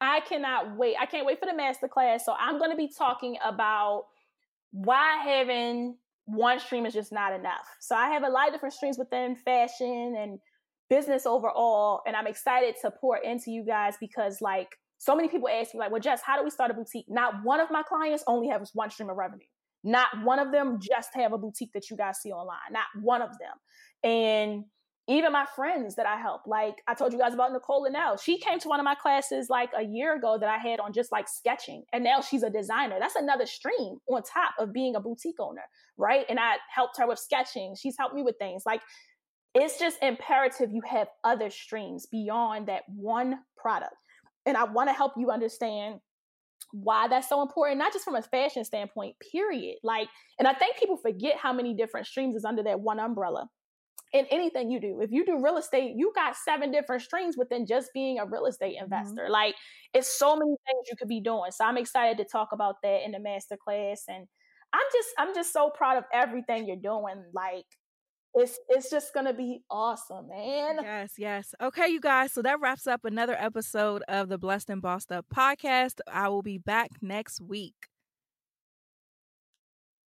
I cannot wait. I can't wait for the master class. So I'm going to be talking about why having one stream is just not enough. So I have a lot of different streams within fashion and business overall. And I'm excited to pour into you guys because like so many people ask me like, well, Jess, how do we start a boutique? Not one of my clients only has one stream of revenue. Not one of them just have a boutique that you guys see online. Not one of them. And even my friends that I help, like I told you guys about Nicole Linnell. She came to one of my classes like a year ago that I had on just like sketching. And now she's a designer. That's another stream on top of being a boutique owner, right? And I helped her with sketching. She's helped me with things. Like it's just imperative you have other streams beyond that one product. And I want to help you understand why that's so important, not just from a fashion standpoint, period. Like, and I think people forget how many different streams is under that one umbrella in anything you do. If you do real estate, you got seven different streams within just being a real estate mm-hmm. investor. Mm-hmm. Like it's so many things you could be doing. So I'm excited to talk about that in the master class. And I'm just I'm just so proud of everything you're doing. Like it's it's just gonna be awesome, man. Yes, yes. Okay, you guys. So that wraps up another episode of the Blessed and Bossed Up podcast. I will be back next week.